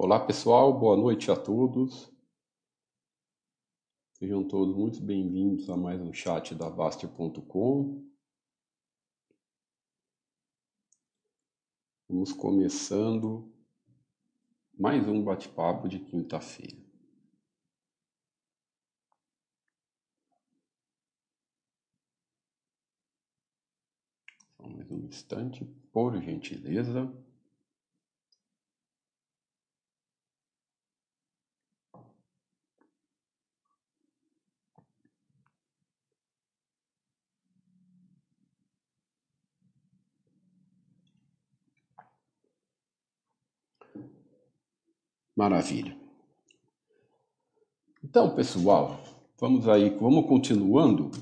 Olá pessoal, boa noite a todos. Sejam todos muito bem-vindos a mais um chat da Baster.com. Vamos começando mais um bate-papo de quinta-feira. Só mais um instante, por gentileza. Maravilha. Então, pessoal, vamos aí, vamos continuando.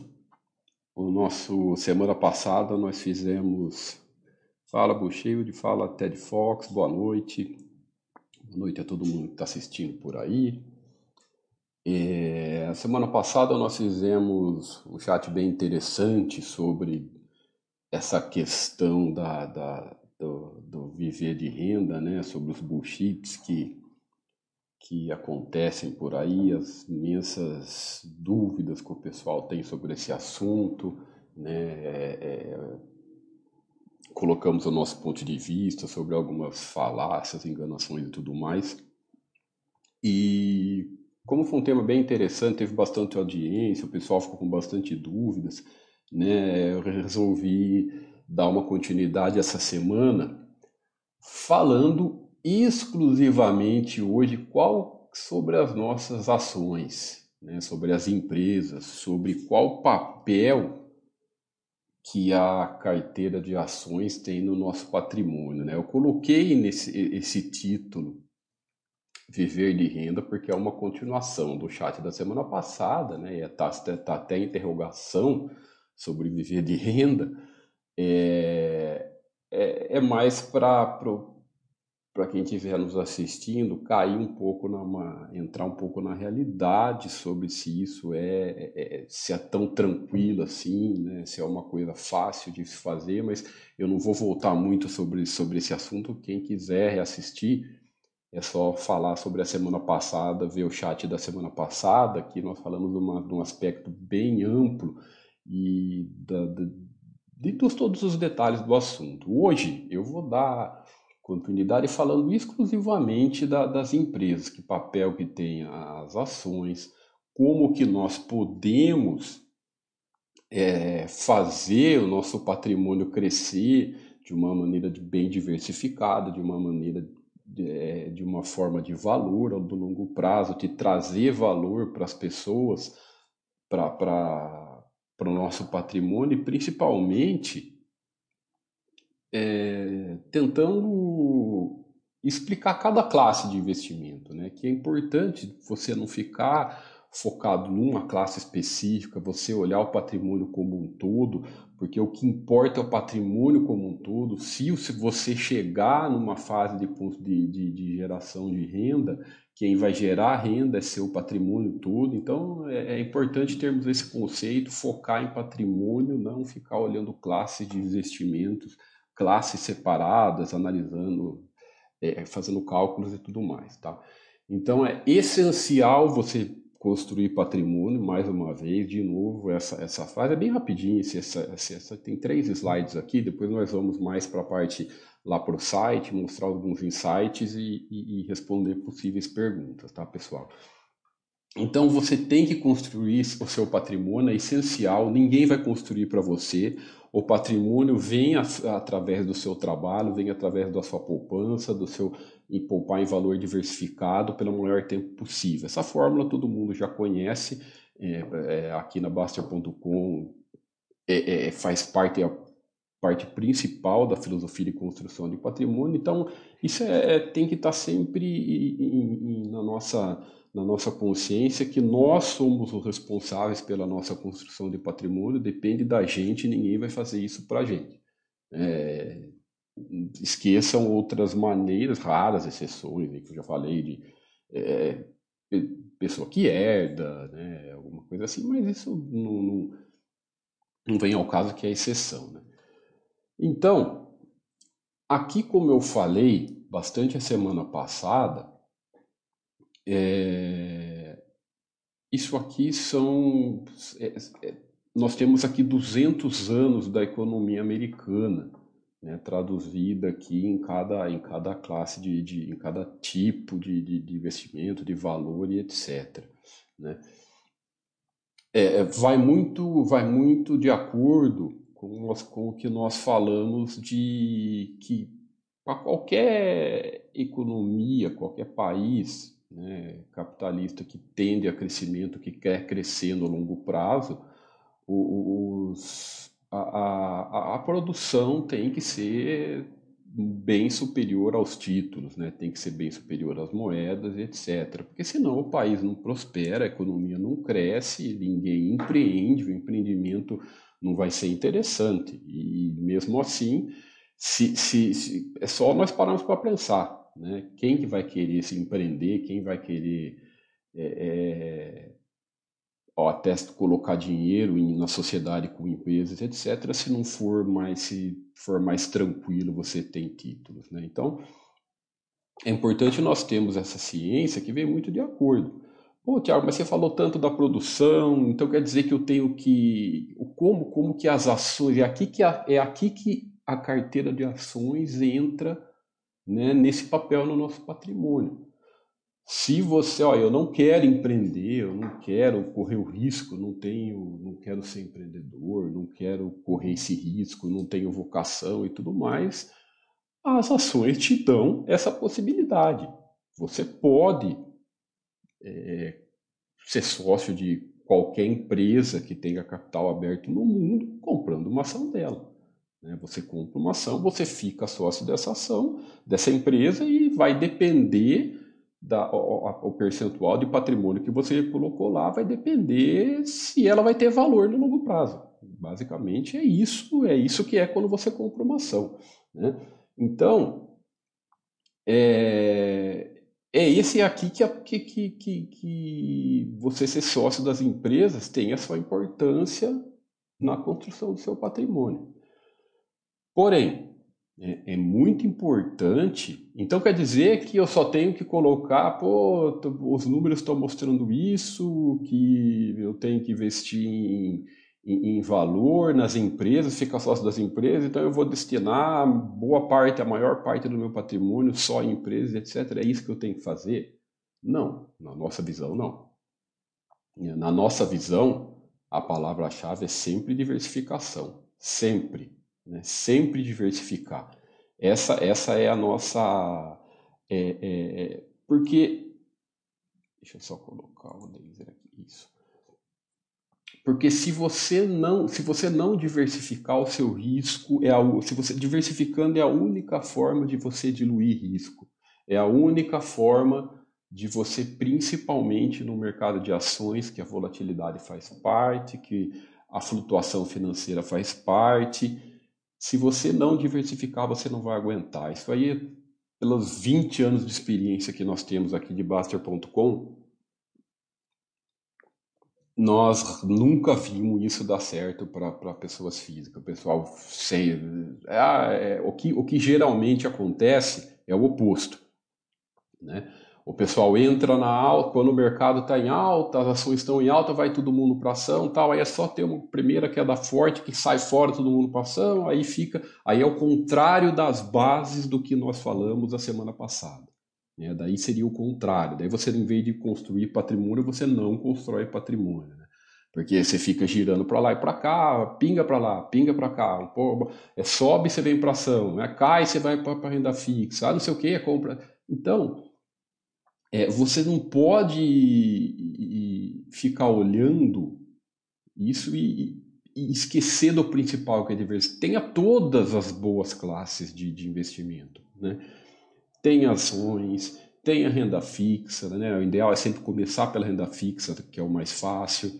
O nosso semana passada nós fizemos Fala de Fala Ted Fox, boa noite. Boa noite a todo mundo que está assistindo por aí. É, semana passada nós fizemos um chat bem interessante sobre essa questão da, da do, do, viver de renda, né, sobre os bullshits que que acontecem por aí, as imensas dúvidas que o pessoal tem sobre esse assunto, né? É, é, colocamos o nosso ponto de vista sobre algumas falácias, enganações e tudo mais. E como foi um tema bem interessante, teve bastante audiência, o pessoal ficou com bastante dúvidas, né? Eu resolvi dar uma continuidade essa semana falando exclusivamente hoje qual sobre as nossas ações, né, sobre as empresas, sobre qual papel que a carteira de ações tem no nosso patrimônio. Né? Eu coloquei nesse esse título Viver de Renda porque é uma continuação do chat da semana passada, né? Está tá até interrogação sobre viver de renda. É, é, é mais para para quem estiver nos assistindo cair um pouco na entrar um pouco na realidade sobre se isso é, é, é, se é tão tranquilo assim, né? Se é uma coisa fácil de se fazer, mas eu não vou voltar muito sobre sobre esse assunto. Quem quiser assistir é só falar sobre a semana passada, ver o chat da semana passada, que nós falamos de, uma, de um aspecto bem amplo e da, da, de todos os detalhes do assunto. Hoje eu vou dar continuidade falando exclusivamente da, das empresas, que papel que tem as ações, como que nós podemos é, fazer o nosso patrimônio crescer de uma maneira bem diversificada, de uma maneira de, é, de uma forma de valor ao longo prazo, de trazer valor para as pessoas, para o nosso patrimônio e principalmente é, tentando explicar cada classe de investimento, né? Que é importante você não ficar focado numa classe específica, você olhar o patrimônio como um todo, porque o que importa é o patrimônio como um todo. Se você chegar numa fase de, de, de geração de renda, quem vai gerar renda é seu patrimônio todo. Então é, é importante termos esse conceito, focar em patrimônio, não ficar olhando classes de investimentos classes separadas, analisando, é, fazendo cálculos e tudo mais, tá? Então é essencial você construir patrimônio, mais uma vez, de novo, essa, essa fase é bem rapidinho, essa, essa, essa tem três slides aqui, depois nós vamos mais para a parte lá para o site, mostrar alguns insights e, e, e responder possíveis perguntas, tá, pessoal? Então você tem que construir o seu patrimônio, é essencial, ninguém vai construir para você. O patrimônio vem através do seu trabalho, vem através da sua poupança, do seu em poupar em valor diversificado pelo maior tempo possível. Essa fórmula todo mundo já conhece, é, é, aqui na Baster.com é, é, faz parte a parte principal da filosofia de construção de patrimônio. Então isso é, tem que estar sempre em, em, na nossa na nossa consciência que nós somos os responsáveis pela nossa construção de patrimônio, depende da gente, ninguém vai fazer isso para a gente. É, esqueçam outras maneiras, raras exceções, que eu já falei de é, pessoa que herda, né, alguma coisa assim, mas isso não, não, não vem ao caso que é exceção. Né? Então, aqui como eu falei bastante a semana passada, é, isso aqui são. É, é, nós temos aqui 200 anos da economia americana, né, traduzida aqui em cada, em cada classe, de, de em cada tipo de, de, de investimento, de valor e etc. Né? É, é, vai, muito, vai muito de acordo com, com o que nós falamos de que para qualquer economia, qualquer país né, capitalista que tende a crescimento, que quer crescer no longo prazo, os, a, a, a, produção tem que ser bem superior aos títulos, né? tem que ser bem superior às moedas, etc. Porque senão o país não prospera, a economia não cresce, ninguém empreende, o empreendimento não vai ser interessante. E mesmo assim, se, se, se é só nós pararmos para pensar, né? Quem que vai querer se empreender, quem vai querer é, é, ó, até colocar dinheiro em, na sociedade com empresas, etc., se não for mais, se for mais tranquilo, você tem títulos. Né? Então, é importante nós termos essa ciência que vem muito de acordo. Pô, Tiago, mas você falou tanto da produção, então quer dizer que eu tenho que. Como, como que as ações. É aqui que a, é aqui que a carteira de ações entra né, nesse papel no nosso patrimônio. Se você, ó, eu não quero empreender, eu não quero correr o risco, não tenho, não quero ser empreendedor, não quero correr esse risco, não tenho vocação e tudo mais, as ações te dão essa possibilidade. Você pode é, ser sócio de qualquer empresa que tenha capital aberto no mundo comprando uma ação dela. Né? Você compra uma ação, você fica sócio dessa ação, dessa empresa e vai depender da, o, o, percentual de patrimônio que você colocou lá vai depender se ela vai ter valor no longo prazo. Basicamente é isso, é isso que é quando você compra uma ação. Né? Então, é, é esse aqui que, que, que, que você ser sócio das empresas tem a sua importância na construção do seu patrimônio. Porém, é, é, muito importante. Então quer dizer que eu só tenho que colocar, pô, os números estão mostrando isso, que eu tenho que investir em, em, em, valor nas empresas, ficar sócio das empresas, então eu vou destinar boa parte, a maior parte do meu patrimônio só em empresas, etc. É isso que eu tenho que fazer? Não, na nossa visão, não. Na nossa visão, a palavra-chave é sempre diversificação. Sempre né? sempre diversificar. Essa, essa é a nossa. É, é, é, porque. Deixa eu só colocar o laser aqui. Isso. Porque se você não, se você não diversificar o seu risco, é a, se você diversificando é a única forma de você diluir risco. É a única forma de você, principalmente no mercado de ações, que a volatilidade faz parte, que a flutuação financeira faz parte, se você não diversificar, você não vai aguentar. Isso aí, pelos 20 anos de experiência que nós temos aqui de Baster.com, nós nunca vimos isso dar certo para pessoas físicas. O pessoal sei, é, é, o, que, o que geralmente acontece é o oposto. Né? O pessoal entra na alta, quando o mercado está em alta, as ações estão em alta, vai todo mundo para ação, tal. Aí é só ter uma primeira queda forte que sai fora todo mundo para ação, aí fica, aí é o contrário das bases do que nós falamos a semana passada. Né? Daí seria o contrário. Daí você, em vez de construir patrimônio, você não constrói patrimônio. Né? Porque você fica girando para lá e para cá, pinga para lá, pinga para cá, um pouco, é, sobe, você vem para ação, né? cai, você vai para renda fixa, ah, não sei o que, é compra. Então, é, você não pode ficar olhando isso e, e, esquecer do principal que é diversidade. Tenha todas as boas classes de, de investimento. Né? Tenha ações, tenha renda fixa. Né? O ideal é sempre começar pela renda fixa, que é o mais fácil.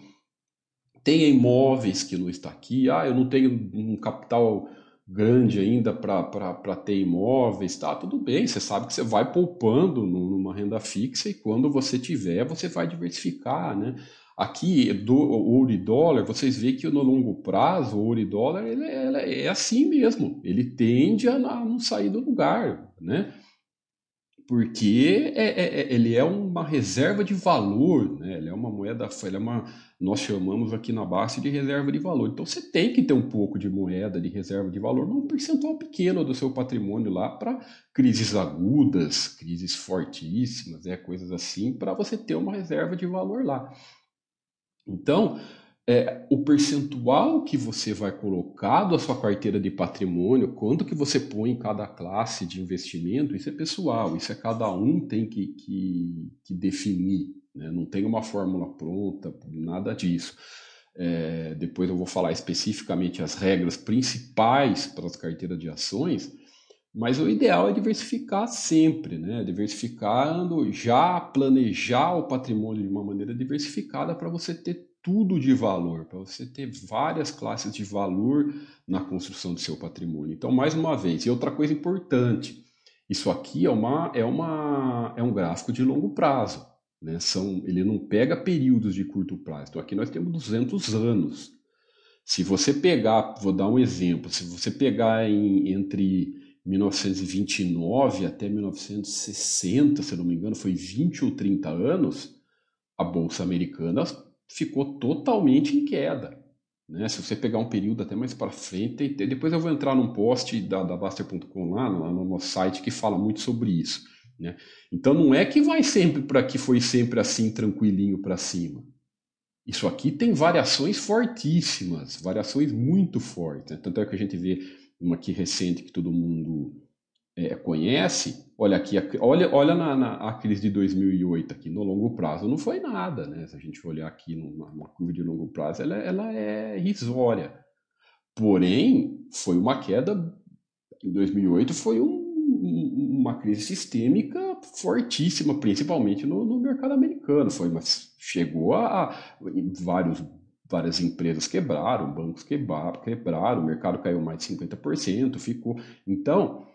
Tenha imóveis que não está aqui. Ah, eu não tenho um capital grande ainda para ter imóveis, tá? Tudo bem, você sabe que você vai poupando numa renda fixa e quando você tiver, você vai diversificar, né? Aqui, do ouro e dólar, vocês veem que no longo prazo, o ouro e dólar ele, ele é assim mesmo. Ele tende a não sair do lugar, né? Porque é, é, é, ele é uma reserva de valor, né? ele é uma moeda, ele é uma, nós chamamos aqui na base de reserva de valor. Então você tem que ter um pouco de moeda de reserva de valor, um percentual pequeno do seu patrimônio lá para crises agudas, crises fortíssimas, é, coisas assim, para você ter uma reserva de valor lá. Então, é, o percentual que você vai colocar da sua carteira de patrimônio, quanto que você põe em cada classe de investimento, isso é pessoal, isso é cada um tem que, que, que definir. Né? Não tem uma fórmula pronta, nada disso. É, depois eu vou falar especificamente as regras principais para as carteiras de ações, mas o ideal é diversificar sempre, né? Diversificando, já planejar o patrimônio de uma maneira diversificada para você ter tudo de valor, para você ter várias classes de valor na construção do seu patrimônio. Então, mais uma vez, e outra coisa importante, isso aqui é, uma, é, uma, é um gráfico de longo prazo. Né? São, ele não pega períodos de curto prazo. Então, aqui nós temos 200 anos. Se você pegar, vou dar um exemplo, se você pegar em, entre 1929 até 1960, se não me engano, foi 20 ou 30 anos, a Bolsa Americana ficou totalmente em queda. Né? Se você pegar um período até mais para frente, depois eu vou entrar num post da, da Baster.com lá, no, no nosso site, que fala muito sobre isso. Né? Então não é que vai sempre para que foi sempre assim tranquilinho para cima. Isso aqui tem variações fortíssimas, variações muito fortes. Né? Tanto é que a gente vê uma aqui recente que todo mundo é, conhece, olha aqui, olha, olha na, na, a crise de 2008 aqui, no longo prazo, não foi nada, né? Se a gente olhar aqui numa, numa curva de longo prazo, ela, ela é irrisória. Porém, foi uma queda, em 2008 foi um, uma crise sistêmica fortíssima, principalmente no, no mercado americano. Foi, mas chegou a, a vários várias empresas quebraram, bancos quebraram, quebraram, o mercado caiu mais de 50%, ficou. Então,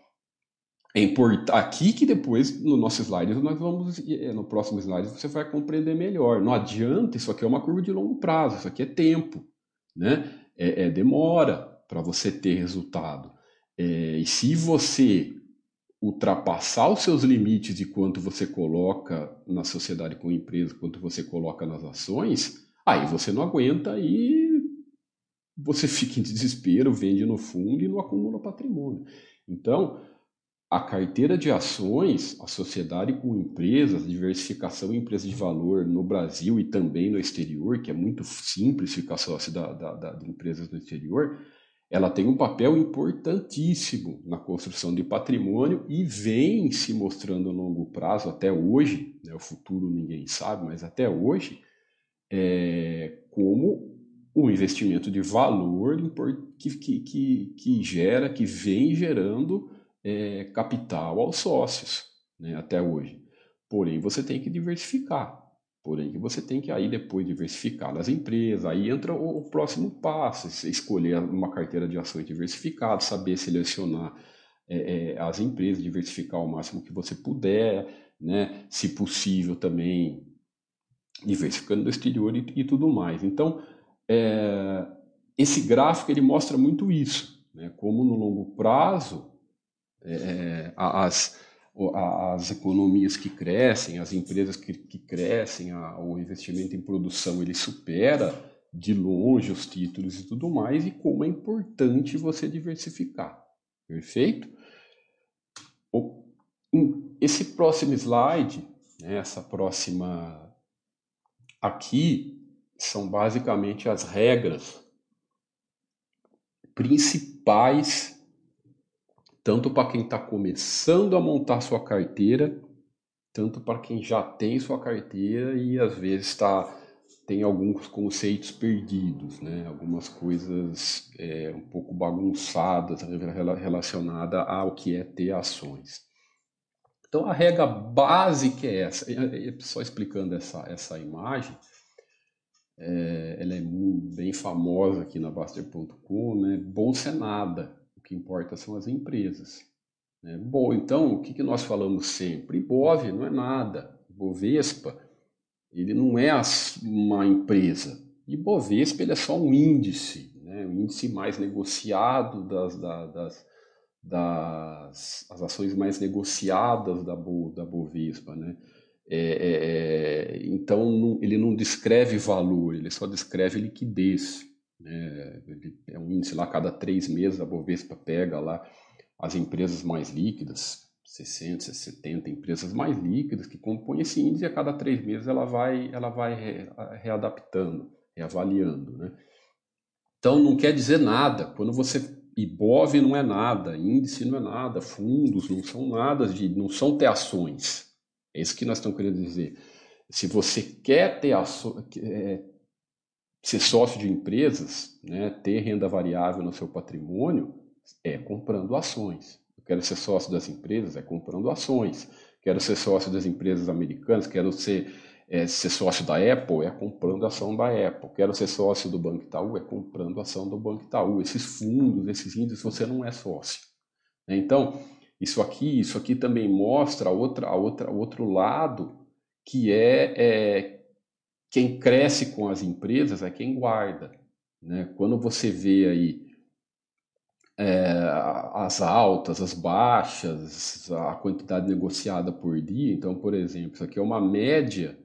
é aqui que depois no nosso slide nós vamos é, no próximo slide você vai compreender melhor. Não adianta, isso aqui é uma curva de longo prazo, isso aqui é tempo, né? É, é demora para você ter resultado. É, e se você ultrapassar os seus limites de quanto você coloca na sociedade com empresa, quanto você coloca nas ações, aí você não aguenta e você fica em desespero, vende no fundo e não acumula patrimônio. Então, a carteira de ações, a sociedade com empresas, diversificação em empresas de valor no Brasil e também no exterior, que é muito simples ficar sócio da, da, da, de empresas no exterior, ela tem um papel importantíssimo na construção de patrimônio e vem se mostrando a longo prazo, até hoje, né, o futuro ninguém sabe, mas até hoje, é, como um investimento de valor que, que, que, que gera, que vem gerando é, capital aos sócios, né, até hoje. Porém, você tem que diversificar. Porém, você tem que aí depois diversificar nas empresas. Aí entra o, o próximo passo: escolher uma carteira de ações diversificada, saber selecionar é, é, as empresas, diversificar o máximo que você puder, né? se possível também diversificando no exterior e, e tudo mais. Então, é, esse gráfico ele mostra muito isso, né? como no longo prazo é, as, as economias que crescem, as empresas que, que crescem, a, o investimento em produção ele supera de longe os títulos e tudo mais, e como é importante você diversificar. Perfeito? Esse próximo slide, né, essa próxima aqui, são basicamente as regras principais tanto para quem está começando a montar sua carteira, tanto para quem já tem sua carteira e às vezes está tem alguns conceitos perdidos, né? algumas coisas é, um pouco bagunçadas relacionadas ao que é ter ações. Então a regra básica é essa. Só explicando essa, essa imagem, é, ela é bem famosa aqui na Baster.com, né? Bolsa é nada que importa são as empresas. Né? Bom, então, o que, que nós falamos sempre? Ibov não é nada. Ibovespa, ele não é uma empresa. Ibovespa ele é só um índice, né? um índice mais negociado das, das, das as ações mais negociadas da, Bo, da Bovespa, né? É, é, é, então não, ele não descreve valor, ele só descreve liquidez. Né? É um índice lá, cada três meses a Bovespa pega lá as empresas mais líquidas, 60, 70 empresas mais líquidas que compõem esse índice e a cada três meses ela vai, ela vai re, readaptando, reavaliando. Né? Então não quer dizer nada. Quando você IBOV não é nada, índice não é nada, fundos não são nada, de, não são ter ações. É isso que nós estamos querendo dizer. Se você quer ter aço, é, ser sócio de empresas, né, ter renda variável no seu patrimônio, é comprando ações. Eu quero ser sócio das empresas, é comprando ações. Quero ser sócio das empresas americanas, quero ser, é, ser sócio da Apple, é comprando ação da Apple. Quero ser sócio do Banco Itaú, é comprando ação do Banco Itaú. Esses fundos, esses índices, você não é sócio. Né? Então, isso aqui, isso aqui também mostra outra, outra, outro lado, que é, é quem cresce com as empresas é quem guarda. Né? Quando você vê aí é, as altas, as baixas, a quantidade negociada por dia, então, por exemplo, isso aqui é uma média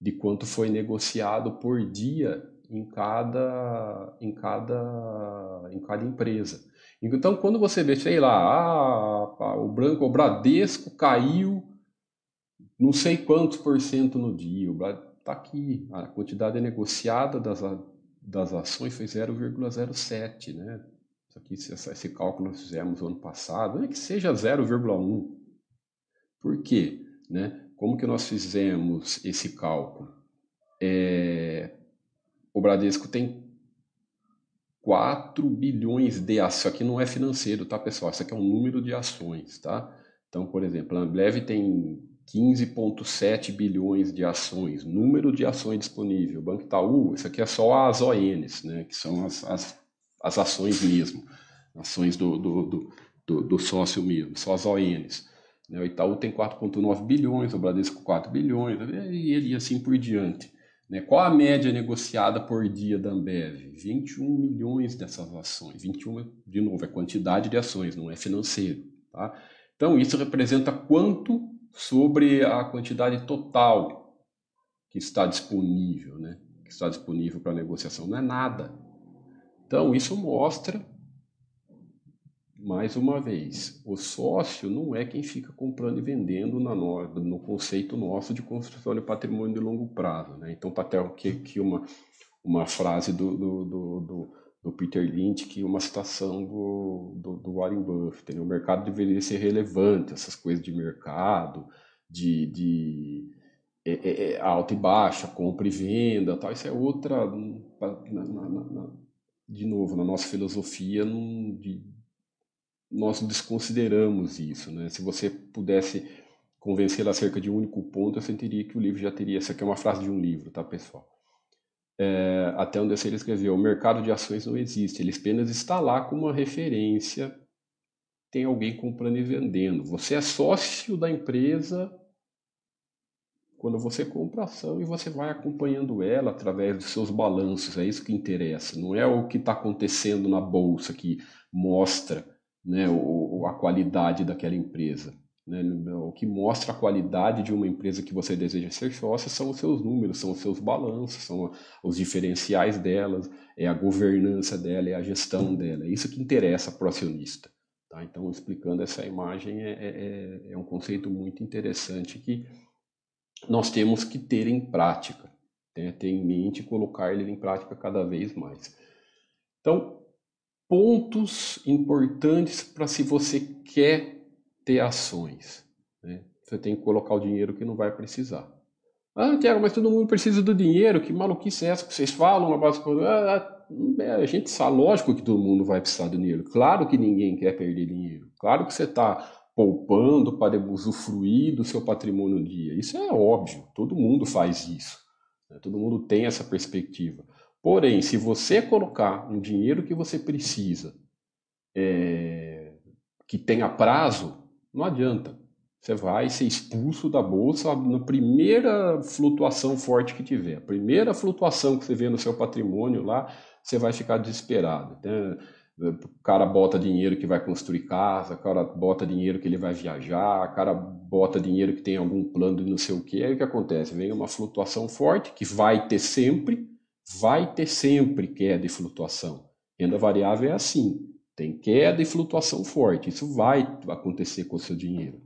de quanto foi negociado por dia em cada, em cada, em cada empresa. Então, quando você vê, sei lá, ah, o branco, o Bradesco caiu não sei quantos por cento no dia, está aqui, a quantidade negociada das, das ações foi 0,07, né? Isso aqui, esse cálculo nós fizemos no ano passado, é que seja 0,1. Por quê? Né? Como que nós fizemos esse cálculo? É, o Bradesco tem 4 bilhões de ações. Isso aqui não é financeiro, tá, pessoal? Isso aqui é um número de ações, tá? Então, por exemplo, a Ambev tem 15,7 bilhões de ações, número de ações disponível. Banco Itaú, isso aqui é só as ONs, né? Que são as, as, as ações mesmo, ações do, do, do, do, do sócio mesmo, só as ONs. Né? O Itaú tem 4,9 bilhões, o Bradesco 4 bilhões, e, e assim por diante. Né? Qual a média negociada por dia da Ambev? 21 milhões dessas ações. 21, de novo, é quantidade de ações, não é financeiro. Tá? Então, isso representa quanto sobre a quantidade total que está disponível, né? que está disponível para negociação. Não é nada. Então, isso mostra mais uma vez, o sócio não é quem fica comprando e vendendo no, no conceito nosso de construção de patrimônio de longo prazo. Né? Então, até aqui uma, uma frase do, do, do, do, do Peter Lynch, que uma citação do, do, do Warren Buffett. Né? O mercado deveria ser relevante, essas coisas de mercado, de, de é, é, é alta e baixa, compra e venda, tal. isso é outra, na, na, na, de novo, na nossa filosofia, de, nós desconsideramos isso. Né? Se você pudesse convencer acerca de um único ponto, eu sentiria que o livro já teria. Essa aqui é uma frase de um livro, tá, pessoal? É, até onde ele escreveu: o mercado de ações não existe, ele apenas está lá como uma referência. Tem alguém comprando e vendendo. Você é sócio da empresa quando você compra ação e você vai acompanhando ela através dos seus balanços. É isso que interessa. Não é o que está acontecendo na bolsa que mostra né, o, a qualidade daquela empresa. Né? O que mostra a qualidade de uma empresa que você deseja ser sócio são os seus números, são os seus balanços, são os diferenciais delas, é a governança dela, é a gestão dela. É isso que interessa para o acionista. Tá? Então, explicando essa imagem, é, é, é, é um conceito muito interessante que nós temos que ter em prática, né? ter em mente e colocar ele em prática cada vez mais. Então, pontos importantes para se você quer ter ações. Né? Você tem que colocar o dinheiro que não vai precisar. Ah, Tiago, mas todo mundo precisa do dinheiro, que maluquice é essa que vocês falam? Ah, é, a gente sabe, lógico que todo mundo vai precisar do dinheiro. Claro que ninguém quer perder dinheiro. Claro que você está poupando para usufruir do seu patrimônio no dia. Isso é óbvio, todo mundo faz isso. Né? Todo mundo tem essa perspectiva. Porém, se você colocar um dinheiro que você precisa, é, que tenha prazo, não adianta. Você vai ser expulso da bolsa na primeira flutuação forte que tiver. A primeira flutuação que você vê no seu patrimônio lá, você vai ficar desesperado. Né? O cara bota dinheiro que vai construir casa, o cara bota dinheiro que ele vai viajar, o cara bota dinheiro que tem algum plano de não sei o que. Aí o que acontece? Vem uma flutuação forte, que vai ter sempre, vai ter sempre queda e flutuação. Renda variável é assim, tem queda e flutuação forte. Isso vai acontecer com o seu dinheiro.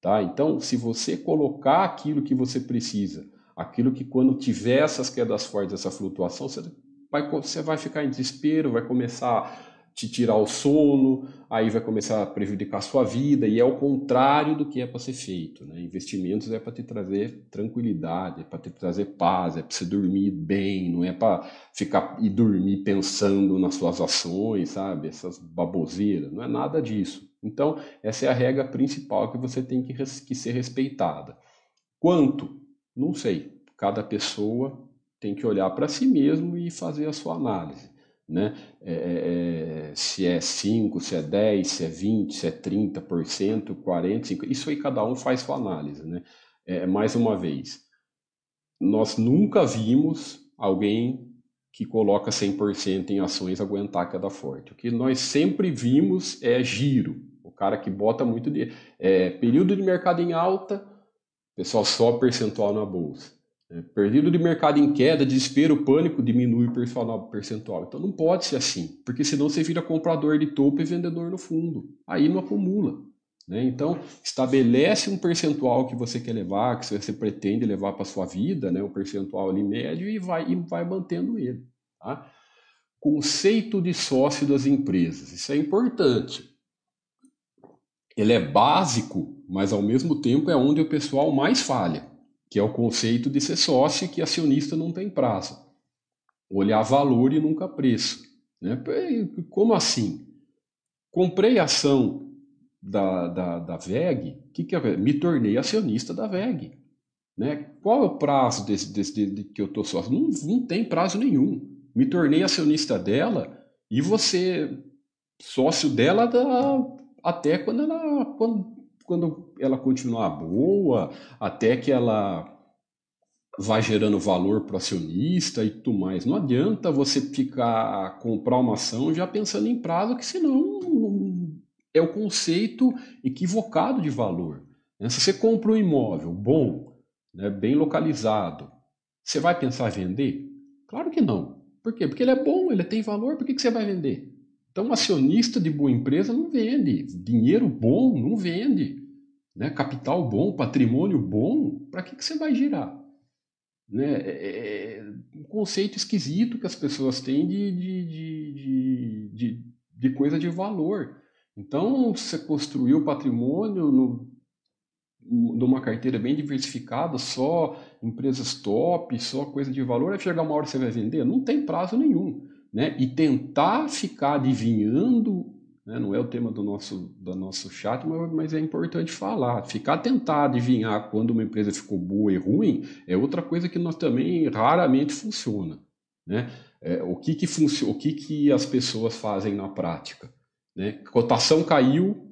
Tá? Então, se você colocar aquilo que você precisa, aquilo que quando tiver essas quedas fortes, essa flutuação, você vai, você vai ficar em desespero, vai começar te tirar o sono, aí vai começar a prejudicar a sua vida, e é o contrário do que é para ser feito. Né? Investimentos é para te trazer tranquilidade, é para te trazer paz, é para você dormir bem, não é para ficar e dormir pensando nas suas ações, sabe? Essas baboseiras, não é nada disso. Então, essa é a regra principal que você tem que, que ser respeitada. Quanto? Não sei. Cada pessoa tem que olhar para si mesmo e fazer a sua análise né? É, é, é se é 5, se é 10, se é 20, se é 30%, 40%, isso aí cada um faz sua análise. Né? É, mais uma vez, nós nunca vimos alguém que coloca 100% em ações aguentar a queda forte. O que nós sempre vimos é giro, o cara que bota muito de é, período de mercado em alta, pessoal só percentual na bolsa. É, perdido de mercado em queda, desespero, pânico, diminui o percentual. Então não pode ser assim, porque senão você vira comprador de topo e vendedor no fundo. Aí não acumula. Né? Então, estabelece um percentual que você quer levar, que você pretende levar para sua vida, né? um percentual ali médio, e vai, e vai mantendo ele. Tá? Conceito de sócio das empresas. Isso é importante. Ele é básico, mas ao mesmo tempo é onde o pessoal mais falha que é o conceito de ser sócio que acionista não tem prazo. Olhar valor e nunca preço. Né? Como assim? Comprei ação da, da, da VEG, que que é? me tornei acionista da VEG. Né? Qual é o prazo desse, desse, de, de, que eu estou sócio? Não, não tem prazo nenhum. Me tornei acionista dela e você sócio dela da, até quando ela, quando, quando ela continuar boa, até que ela vai gerando valor para o acionista e tudo mais. Não adianta você ficar comprar uma ação já pensando em prazo, que senão é o conceito equivocado de valor. Né? Se você compra um imóvel bom, né, bem localizado, você vai pensar em vender? Claro que não. Por quê? Porque ele é bom, ele tem valor, por que, que você vai vender? Então, acionista de boa empresa não vende. Dinheiro bom não vende. Né? Capital bom, patrimônio bom, para que, que você vai girar? Né? É, é, é um conceito esquisito que as pessoas têm de, de, de, de, de coisa de valor. Então, você construiu patrimônio no, numa carteira bem diversificada, só empresas top, só coisa de valor, vai chegar uma hora você vai vender? Não tem prazo nenhum né? e tentar ficar adivinhando, né? não é o tema do nosso, do nosso chat, mas, mas é importante falar. Ficar tentar adivinhar quando uma empresa ficou boa e ruim é outra coisa que nós também raramente funciona. Né? É, o que, que, funciona, o que, que as pessoas fazem na prática? Né? Cotação caiu,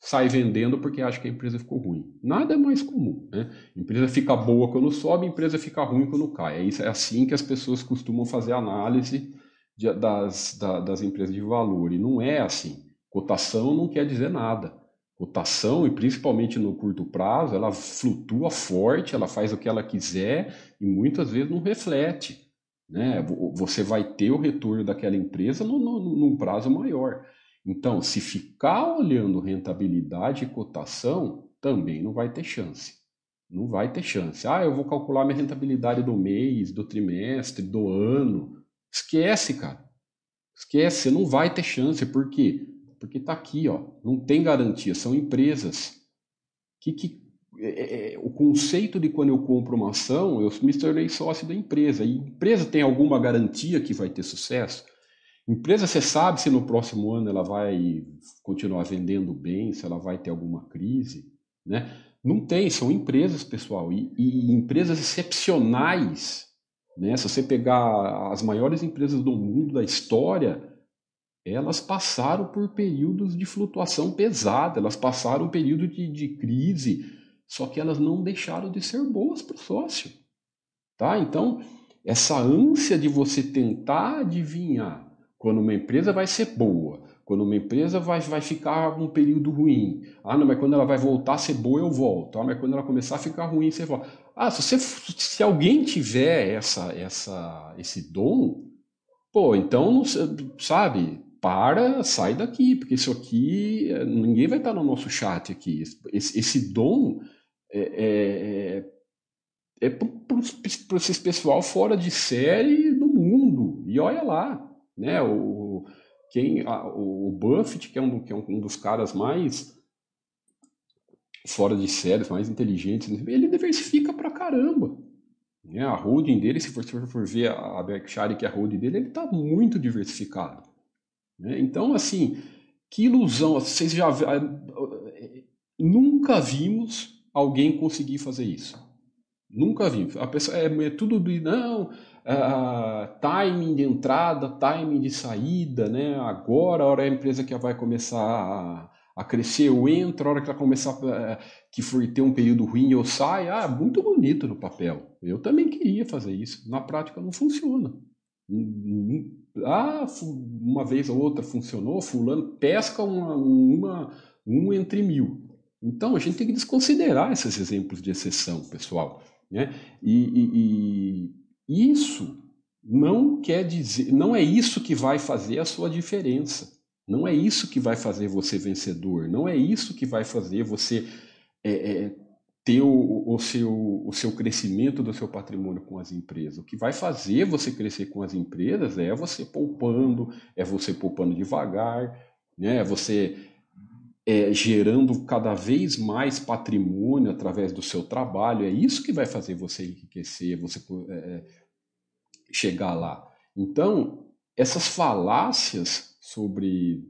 sai vendendo porque acha que a empresa ficou ruim. Nada é mais comum. Né? Empresa fica boa quando sobe, empresa fica ruim quando cai. É, isso, é assim que as pessoas costumam fazer análise de, das, da, das empresas de valor. E não é assim. Cotação não quer dizer nada. Cotação, e principalmente no curto prazo, ela flutua forte, ela faz o que ela quiser e muitas vezes não reflete. Né? Você vai ter o retorno daquela empresa no, no, num prazo maior. Então, se ficar olhando rentabilidade e cotação, também não vai ter chance. Não vai ter chance. Ah, eu vou calcular minha rentabilidade do mês, do trimestre, do ano. Esquece, cara. Esquece, você não vai ter chance. Por quê? Porque tá aqui, ó. Não tem garantia. São empresas. Que, que, é, é, é, o conceito de quando eu compro uma ação, eu me tornei sócio da empresa. E empresa tem alguma garantia que vai ter sucesso? Empresa, você sabe se no próximo ano ela vai continuar vendendo bem, se ela vai ter alguma crise, né? Não tem, são empresas, pessoal, e, e empresas excepcionais né? Se você pegar as maiores empresas do mundo, da história, elas passaram por períodos de flutuação pesada, elas passaram um período de, de crise, só que elas não deixaram de ser boas para o sócio. Tá? Então, essa ânsia de você tentar adivinhar Quando uma empresa vai ser boa, quando uma empresa vai, vai ficar um período ruim. Ah, não, mas quando ela vai voltar a ser boa, eu volto. Ah, mas quando ela começar a ficar ruim, você volta. Ah, se, você, se alguém tiver essa, essa, esse dom, pô, então, sabe, para, sai daqui, porque isso aqui, ninguém vai estar no nosso chat aqui. Esse, esse dom é, é, é para esse pessoal fora de série do mundo. E olha lá, né? O, quem, a, o Buffett, que é, um, que é um dos caras mais fora de séries, mais inteligentes, ele diversifica pra caramba. Né? A holding dele, se você for ver a Berkshire, que é a holding dele, ele está muito diversificado. Né? Então, assim, que ilusão. Vocês já nunca vimos alguém conseguir fazer isso. Nunca vimos. A pessoa é, é tudo de não, uh, timing de entrada, timing de saída, né? Agora a hora é a empresa que vai começar a, a crescer, eu entro, a hora que ela começar uh, que for ter um período ruim, eu saio. Ah, muito bonito no papel. Eu também queria fazer isso. Na prática não funciona. Ah, uma vez ou outra funcionou, fulano pesca uma, uma, um entre mil. Então a gente tem que desconsiderar esses exemplos de exceção, pessoal. Né? E, e, e isso não quer dizer, não é isso que vai fazer a sua diferença. Não é isso que vai fazer você vencedor. Não é isso que vai fazer você é, é, ter o, o, seu, o seu crescimento do seu patrimônio com as empresas. O que vai fazer você crescer com as empresas é você poupando, é você poupando devagar, né? é você é, gerando cada vez mais patrimônio através do seu trabalho. É isso que vai fazer você enriquecer, você é, é, chegar lá. Então, essas falácias sobre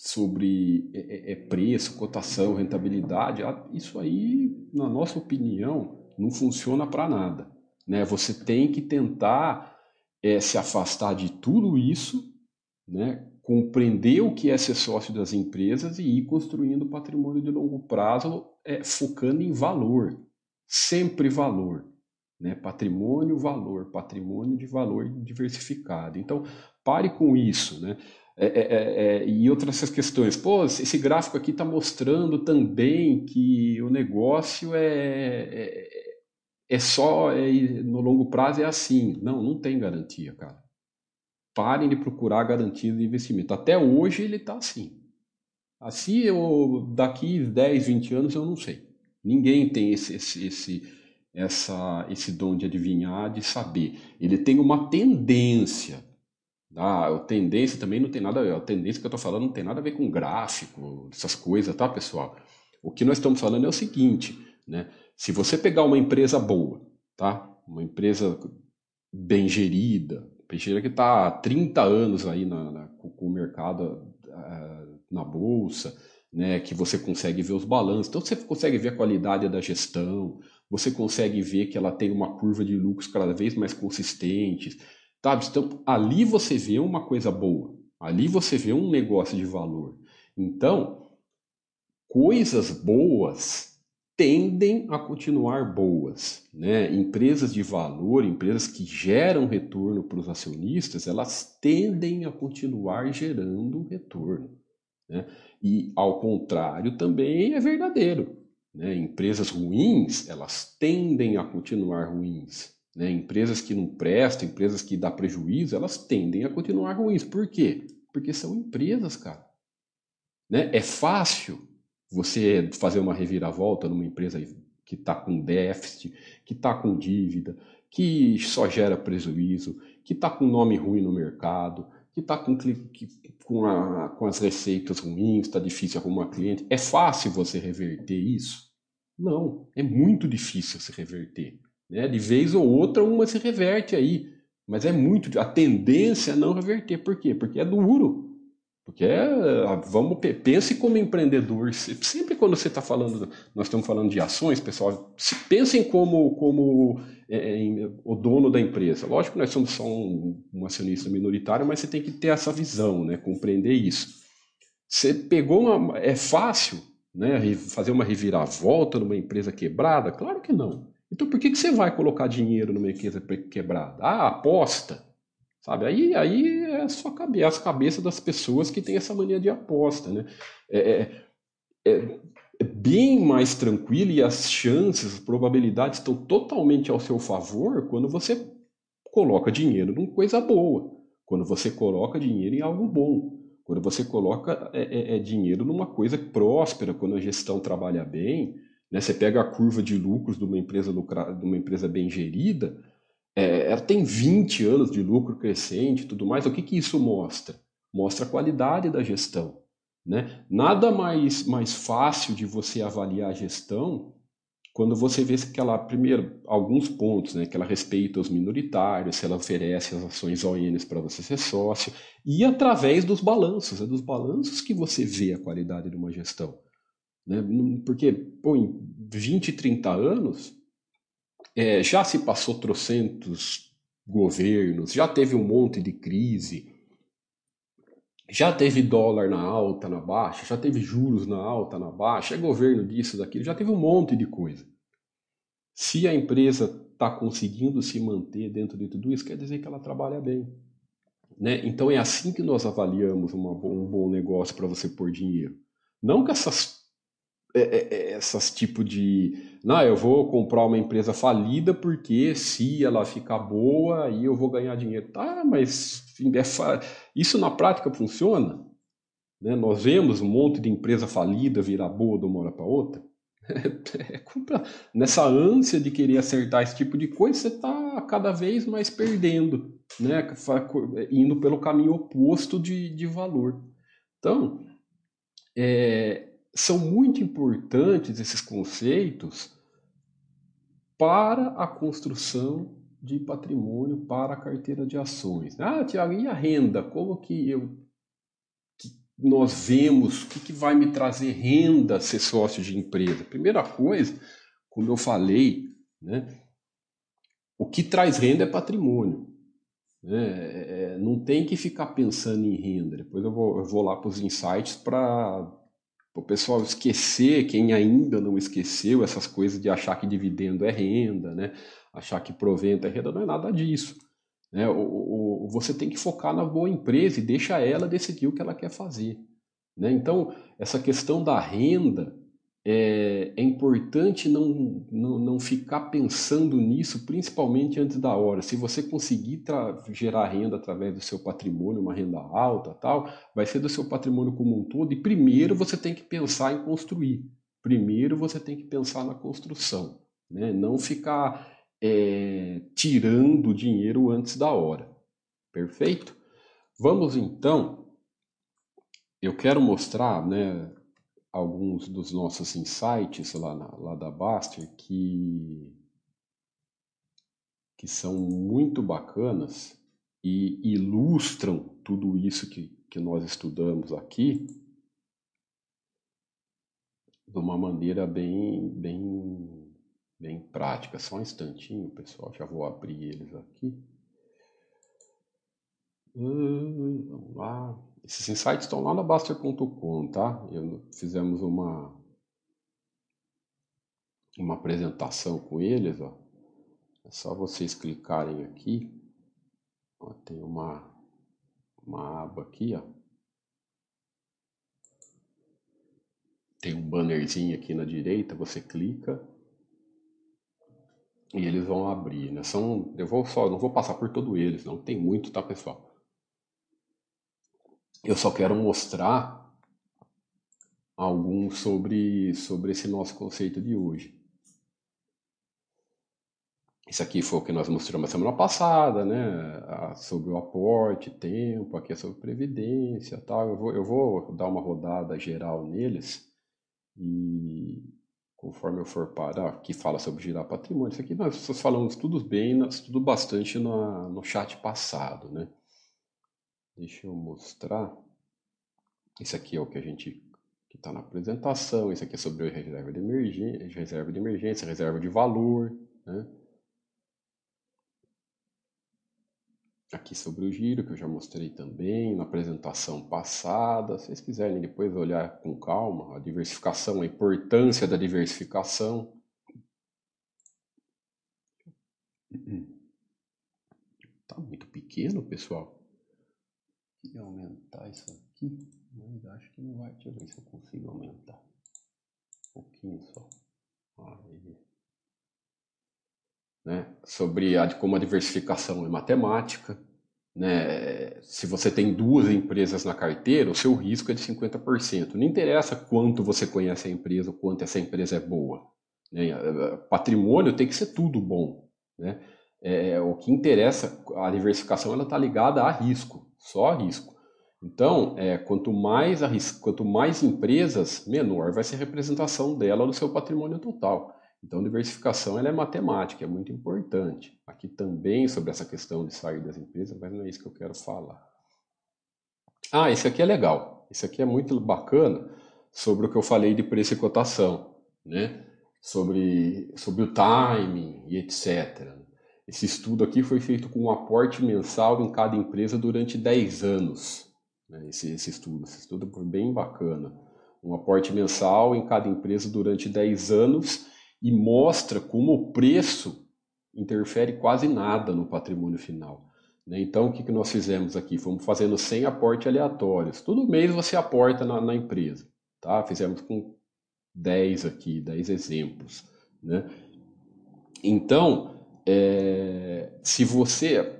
sobre é, é, é, preço, cotação, rentabilidade, isso aí, na nossa opinião, não funciona para nada. Né? Você tem que tentar é, se afastar de tudo isso, né? compreender o que é ser sócio das empresas e ir construindo patrimônio de longo prazo, é, focando em valor, sempre valor. Né? Patrimônio, valor, patrimônio de valor diversificado. Então, pare com isso. Né? É, é, é, é, e outras questões. Pô, esse gráfico aqui está mostrando também que o negócio é, é, é só no longo prazo é assim. Não, não tem garantia, cara. Parem de procurar garantia de investimento. Até hoje ele está assim. Assim, eu, daqui 10, 20 anos, eu não sei. Ninguém tem esse, esse, esse, essa, esse dom de adivinhar, de saber. Ele tem uma tendência ah, a tendência também não tem nada a ver. A tendência que eu estou falando não tem nada a ver com gráfico, essas coisas, tá, pessoal? O que nós estamos falando é o seguinte, né? Se você pegar uma empresa boa, tá? Uma empresa bem gerida, Peixeira que está há 30 anos aí na, na, com o mercado uh, na bolsa, né, que você consegue ver os balanços. Então você consegue ver a qualidade da gestão, você consegue ver que ela tem uma curva de lucros cada vez mais consistente, Sabe? Então, ali você vê uma coisa boa, ali você vê um negócio de valor. Então, coisas boas tendem a continuar boas. Né? Empresas de valor, empresas que geram retorno para os acionistas, elas tendem a continuar gerando retorno. Né? E, ao contrário, também é verdadeiro. Né? Empresas ruins, elas tendem a continuar ruins. Né? Empresas que não prestam, empresas que dão prejuízo, elas tendem a continuar ruins. Por quê? Porque são empresas, cara. Né? É fácil você fazer uma reviravolta numa empresa que está com déficit, que está com dívida, que só gera prejuízo, que está com nome ruim no mercado, que está com, com, com as receitas ruins, está difícil arrumar cliente. É fácil você reverter isso? Não, é muito difícil se reverter. Né? De vez ou outra, uma se reverte aí. Mas é muito. A tendência é não reverter. Por quê? Porque é duro. Porque é, vamos, pense como empreendedor. Sempre quando você está falando, nós estamos falando de ações, pessoal, pensem como, como é, é o dono da empresa. Lógico que nós somos só um, um, acionista minoritário, mas você tem que ter essa visão, né? compreender isso. Você pegou uma. É fácil né, fazer uma reviravolta numa empresa quebrada? Claro que não. Então por que, que você vai colocar dinheiro numa empresa quebrada? Ah, aposta. Sabe? Aí, aí é só cabe, as cabeças das pessoas que têm essa mania de aposta. Né? É, é, é, é bem mais tranquilo e as chances, as probabilidades estão totalmente ao seu favor quando você coloca dinheiro numa coisa boa, quando você coloca dinheiro em algo bom, quando você coloca é, é, é dinheiro numa coisa próspera, quando a gestão trabalha bem, né? você pega a curva de lucros de uma empresa, lucra, de uma empresa bem gerida, é, ela tem 20 anos de lucro crescente e tudo mais. O que, que isso mostra? Mostra a qualidade da gestão. Né? Nada mais, mais fácil de você avaliar a gestão quando você vê que ela, primeiro, alguns pontos, né, que ela respeita os minoritários, se ela oferece as ações ONs para você ser sócio, e através dos balanços, é dos balanços que você vê a qualidade de uma gestão. Né? Porque, pô, em 20, 30 anos, é, já se passou trocentos governos, já teve um monte de crise, já teve dólar na alta, na baixa, já teve juros na alta, na baixa, é governo disso, daquilo, já teve um monte de coisa. Se a empresa está conseguindo se manter dentro de tudo isso, quer dizer que ela trabalha bem. Né? Então é assim que nós avaliamos uma, um bom negócio para você pôr dinheiro. Não que essas é, é, é, essas tipo de não eu vou comprar uma empresa falida porque se ela ficar boa aí eu vou ganhar dinheiro. Tá mas isso na prática funciona né? nós vemos um monte de empresa falida virar boa de uma hora para outra. É nessa ânsia de querer acertar esse tipo de coisa você está cada vez mais perdendo né? Indo pelo caminho oposto de, de valor. Então é, são muito importantes esses conceitos para a construção de patrimônio para a carteira de ações. Ah, Tiago, e a renda? Como que eu que nós vemos o que, que vai me trazer renda ser sócio de empresa? Primeira coisa, como eu falei, né, o que traz renda é patrimônio. Né? É, é não tem que ficar pensando em renda. Depois eu vou, eu vou lá para os insights para o pessoal esquecer, quem ainda não esqueceu essas coisas de achar que dividendo é renda, né? achar que provento é renda, não é nada disso. Né? O, o, você tem que focar na boa empresa e deixa ela decidir o que ela quer fazer. Né? Então, essa questão da renda é, é importante não, não, não ficar pensando nisso, principalmente antes da hora. Se você conseguir gerar renda através do seu patrimônio, uma renda alta, tal, vai ser do seu patrimônio como um todo. E primeiro você tem que pensar em construir. Primeiro você tem que pensar na construção, né? Não ficar é, tirando dinheiro antes da hora. Perfeito? Vamos então. Eu quero mostrar, né? Alguns dos nossos insights lá, na, lá da Baster que, que são muito bacanas e ilustram tudo isso que, que nós estudamos aqui de uma maneira bem, bem, bem prática. Só um instantinho, pessoal, já vou abrir eles aqui. Hum, vamos lá. Esses insights estão lá na Baster.com, tá? Eu, fizemos uma, uma apresentação com eles, ó. É só vocês clicarem aqui. Ó, tem uma, uma aba aqui, ó. Tem um bannerzinho aqui na direita, você clica e eles vão abrir, né? São, eu vou só, não vou passar por todos eles, não tem muito, tá, pessoal? Eu só quero mostrar algum sobre, sobre esse nosso conceito de hoje. Isso aqui foi o que nós mostramos semana passada, né? Sobre o aporte, tempo, aqui é sobre previdência, tal. Eu vou, eu vou dar uma rodada geral neles e conforme eu for parar, que fala sobre girar patrimônio, isso aqui nós falamos tudo bem, tudo bastante no, no chat passado, né? Deixa eu mostrar. Esse aqui é o que a gente que está na apresentação. Esse aqui é sobre reserva de emergência, reserva de emergência, reserva de valor, né? Aqui sobre o giro, que eu já mostrei também na apresentação passada. Se vocês quiserem depois olhar com calma, a diversificação, a importância da diversificação. Tá muito pequeno, pessoal. Queria aumentar isso aqui, mas acho que não vai. Deixa eu ver se eu consigo aumentar. Um pouquinho só. Aí. Né? Sobre a, como a diversificação é matemática. Né? Se você tem duas empresas na carteira, o seu risco é de 50%. Não interessa quanto você conhece a empresa, quanto essa empresa é boa. Né? Patrimônio tem que ser tudo bom. Né? É, o que interessa, a diversificação ela está ligada a risco, só risco. Então, é, quanto, mais quanto mais empresas, menor vai ser a representação dela no seu patrimônio total. Então, diversificação ela é matemática, é muito importante. Aqui também sobre essa questão de sair das empresas, mas não é isso que eu quero falar. Ah, esse aqui é legal. Esse aqui é muito bacana sobre o que eu falei de preço e cotação, né? Sobre, sobre o timing e etc. Esse estudo aqui foi feito com um aporte mensal em cada empresa durante 10 anos né, esse, esse estudo. Esse estudo foi bem bacana. Um aporte mensal em cada empresa durante 10 anos e mostra como o preço interfere quase nada no patrimônio final. Né? Então, o que, que nós fizemos aqui? Fomos fazendo 100 aportes aleatórios. Todo mês você aporta na, na empresa. Tá? Fizemos com 10 aqui, 10 exemplos. Né? Então, é, se você.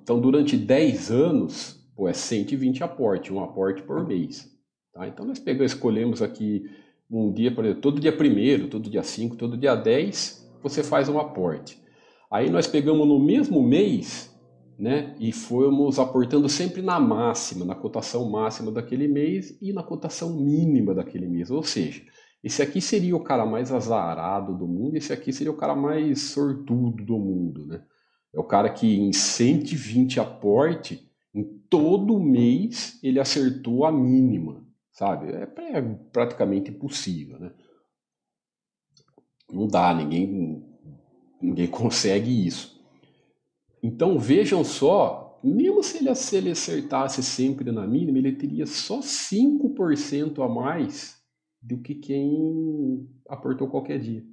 Então, durante 10 anos, pô, é 120 aporte, um aporte por mês. Tá? Então nós pegamos, escolhemos aqui um dia, por exemplo, todo dia primeiro, todo dia 5, todo dia 10, você faz um aporte. Aí nós pegamos no mesmo mês, né, e fomos aportando sempre na máxima, na cotação máxima daquele mês e na cotação mínima daquele mês. Ou seja, esse aqui seria o cara mais azarado do mundo, esse aqui seria o cara mais sortudo do mundo, né? É o cara que em 120 aporte em todo mês ele acertou a mínima, sabe? É, praticamente impossível, né? Não dá, ninguém, ninguém consegue isso. Então vejam só, mesmo se ele, se ele acertasse sempre na mínima, ele teria só 5% a mais do que quem aportou qualquer dia.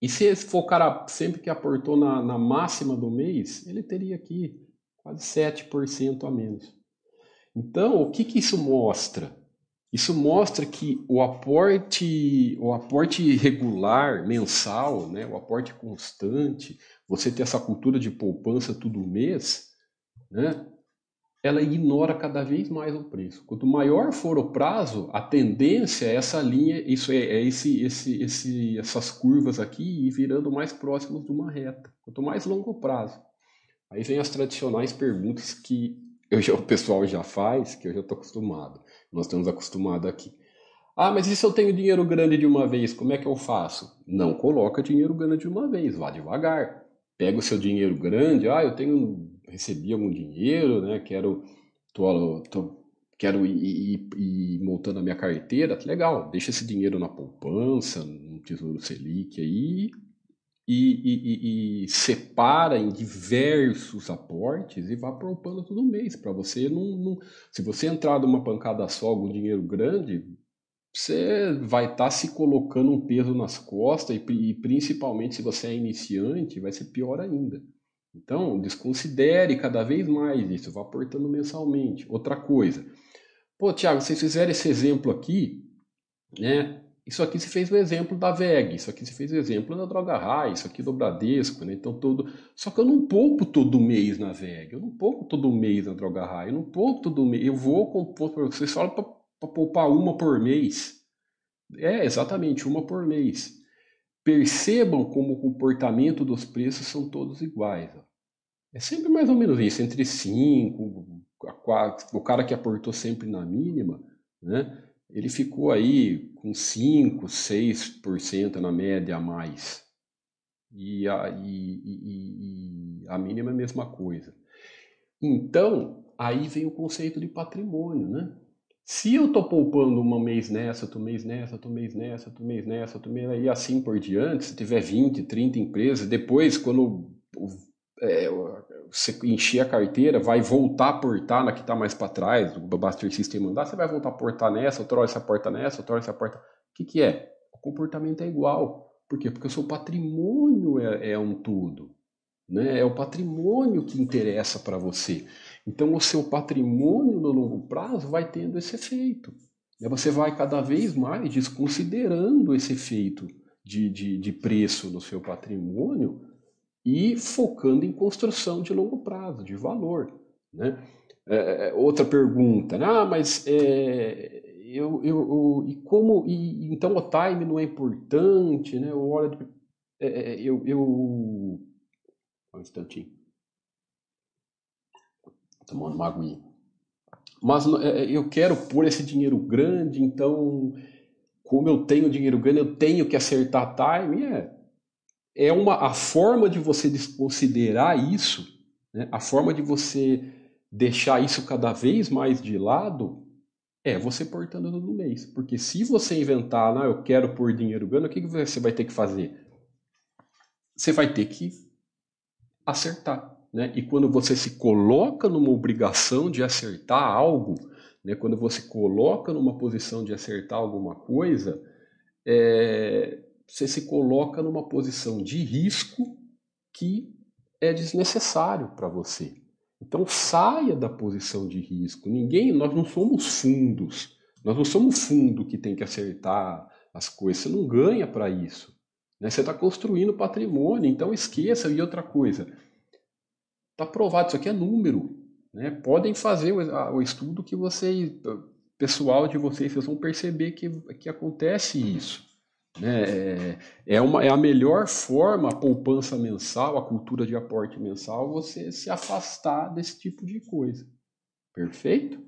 E se for o cara sempre que aportou na, na máxima do mês, ele teria aqui quase 7% a menos. Então, o que, que isso mostra? Isso mostra que o aporte, o aporte regular, mensal, né, o aporte constante, você ter essa cultura de poupança todo mês, né, ela ignora cada vez mais o preço. Quanto maior for o prazo, a tendência é essa linha, isso é, é esse, esse, esse, essas curvas aqui ir virando mais próximas de uma reta. Quanto mais longo prazo. Aí vem as tradicionais perguntas que eu já, o pessoal já faz, que eu já estou acostumado. Nós estamos acostumados aqui. Ah, mas e se eu tenho dinheiro grande de uma vez, como é que eu faço? Não coloca dinheiro grande de uma vez, vá devagar. Pega o seu dinheiro grande, ah, eu tenho, recebi algum dinheiro, né? Quero, tô, tô, quero ir, ir, ir montando a minha carteira, legal. Deixa esse dinheiro na poupança, no Tesouro Selic aí, e, e, e, separa em diversos aportes e vá poupando todo mês para você não, não, se você entrar numa pancada só com dinheiro grande você vai estar tá se colocando um peso nas costas e, e, principalmente se você é iniciante vai ser pior ainda então desconsidere cada vez mais isso vá aportando mensalmente outra coisa pô Tiago vocês fizeram esse exemplo aqui né isso aqui se fez o exemplo da VEG, isso aqui se fez o exemplo da Droga High, isso aqui do Bradesco, né? Então todo. Só que eu não poupo todo mês na VEG, eu não poupo todo mês na Droga High, eu não poupo todo mês. Eu vou para vocês só para poupar uma por mês. É, exatamente, uma por mês. Percebam como o comportamento dos preços são todos iguais. Ó. É sempre mais ou menos isso, entre 5, o cara que aportou sempre na mínima, né? ele ficou aí com 5, 6% na média a mais. E a, e, e, e a mínima é a mesma coisa. Então, aí vem o conceito de patrimônio, né? Se eu estou poupando um mês nessa, outro mês nessa, outro mês nessa, outro mês nessa, outro mês e assim por diante, se tiver 20, 30 empresas, depois quando é, você encher a carteira, vai voltar a portar na que está mais para trás, o Buster System mandar, você vai voltar a portar nessa, outra hora você porta nessa, outra hora você porta. O que, que é? O comportamento é igual. Por quê? Porque o seu patrimônio é, é um tudo. né? É o patrimônio que interessa para você. Então, o seu patrimônio no longo prazo vai tendo esse efeito. Você vai cada vez mais desconsiderando esse efeito de, de, de preço no seu patrimônio e focando em construção de longo prazo, de valor. Né? É, é outra pergunta, né? ah, mas é, eu, eu, eu, e como e, então o time não é importante, né? O hora de, é, é, eu, eu um instantinho, tomando uma aguinha. Mas é, eu quero pôr esse dinheiro grande, então como eu tenho dinheiro grande, eu tenho que acertar time. É, é uma a forma de você desconsiderar isso, né? a forma de você deixar isso cada vez mais de lado é você portando no mês. Porque se você inventar, não, eu quero pôr dinheiro ganho, o que você vai ter que fazer? Você vai ter que acertar. Né? E quando você se coloca numa obrigação de acertar algo, né? quando você coloca numa posição de acertar alguma coisa, é, você se coloca numa posição de risco que é desnecessário para você. Então saia da posição de risco. Ninguém, nós não somos fundos. Nós não somos fundo que tem que acertar as coisas. Você não ganha para isso. Né? Você está construindo patrimônio, então esqueça. E outra coisa, está provado, isso aqui é número. Né? Podem fazer o, o estudo que vocês, pessoal de vocês, vocês vão perceber que, que acontece isso. Né? É, é, uma, é a melhor forma, a poupança mensal, a cultura de aporte mensal, você se afastar desse tipo de coisa. Perfeito?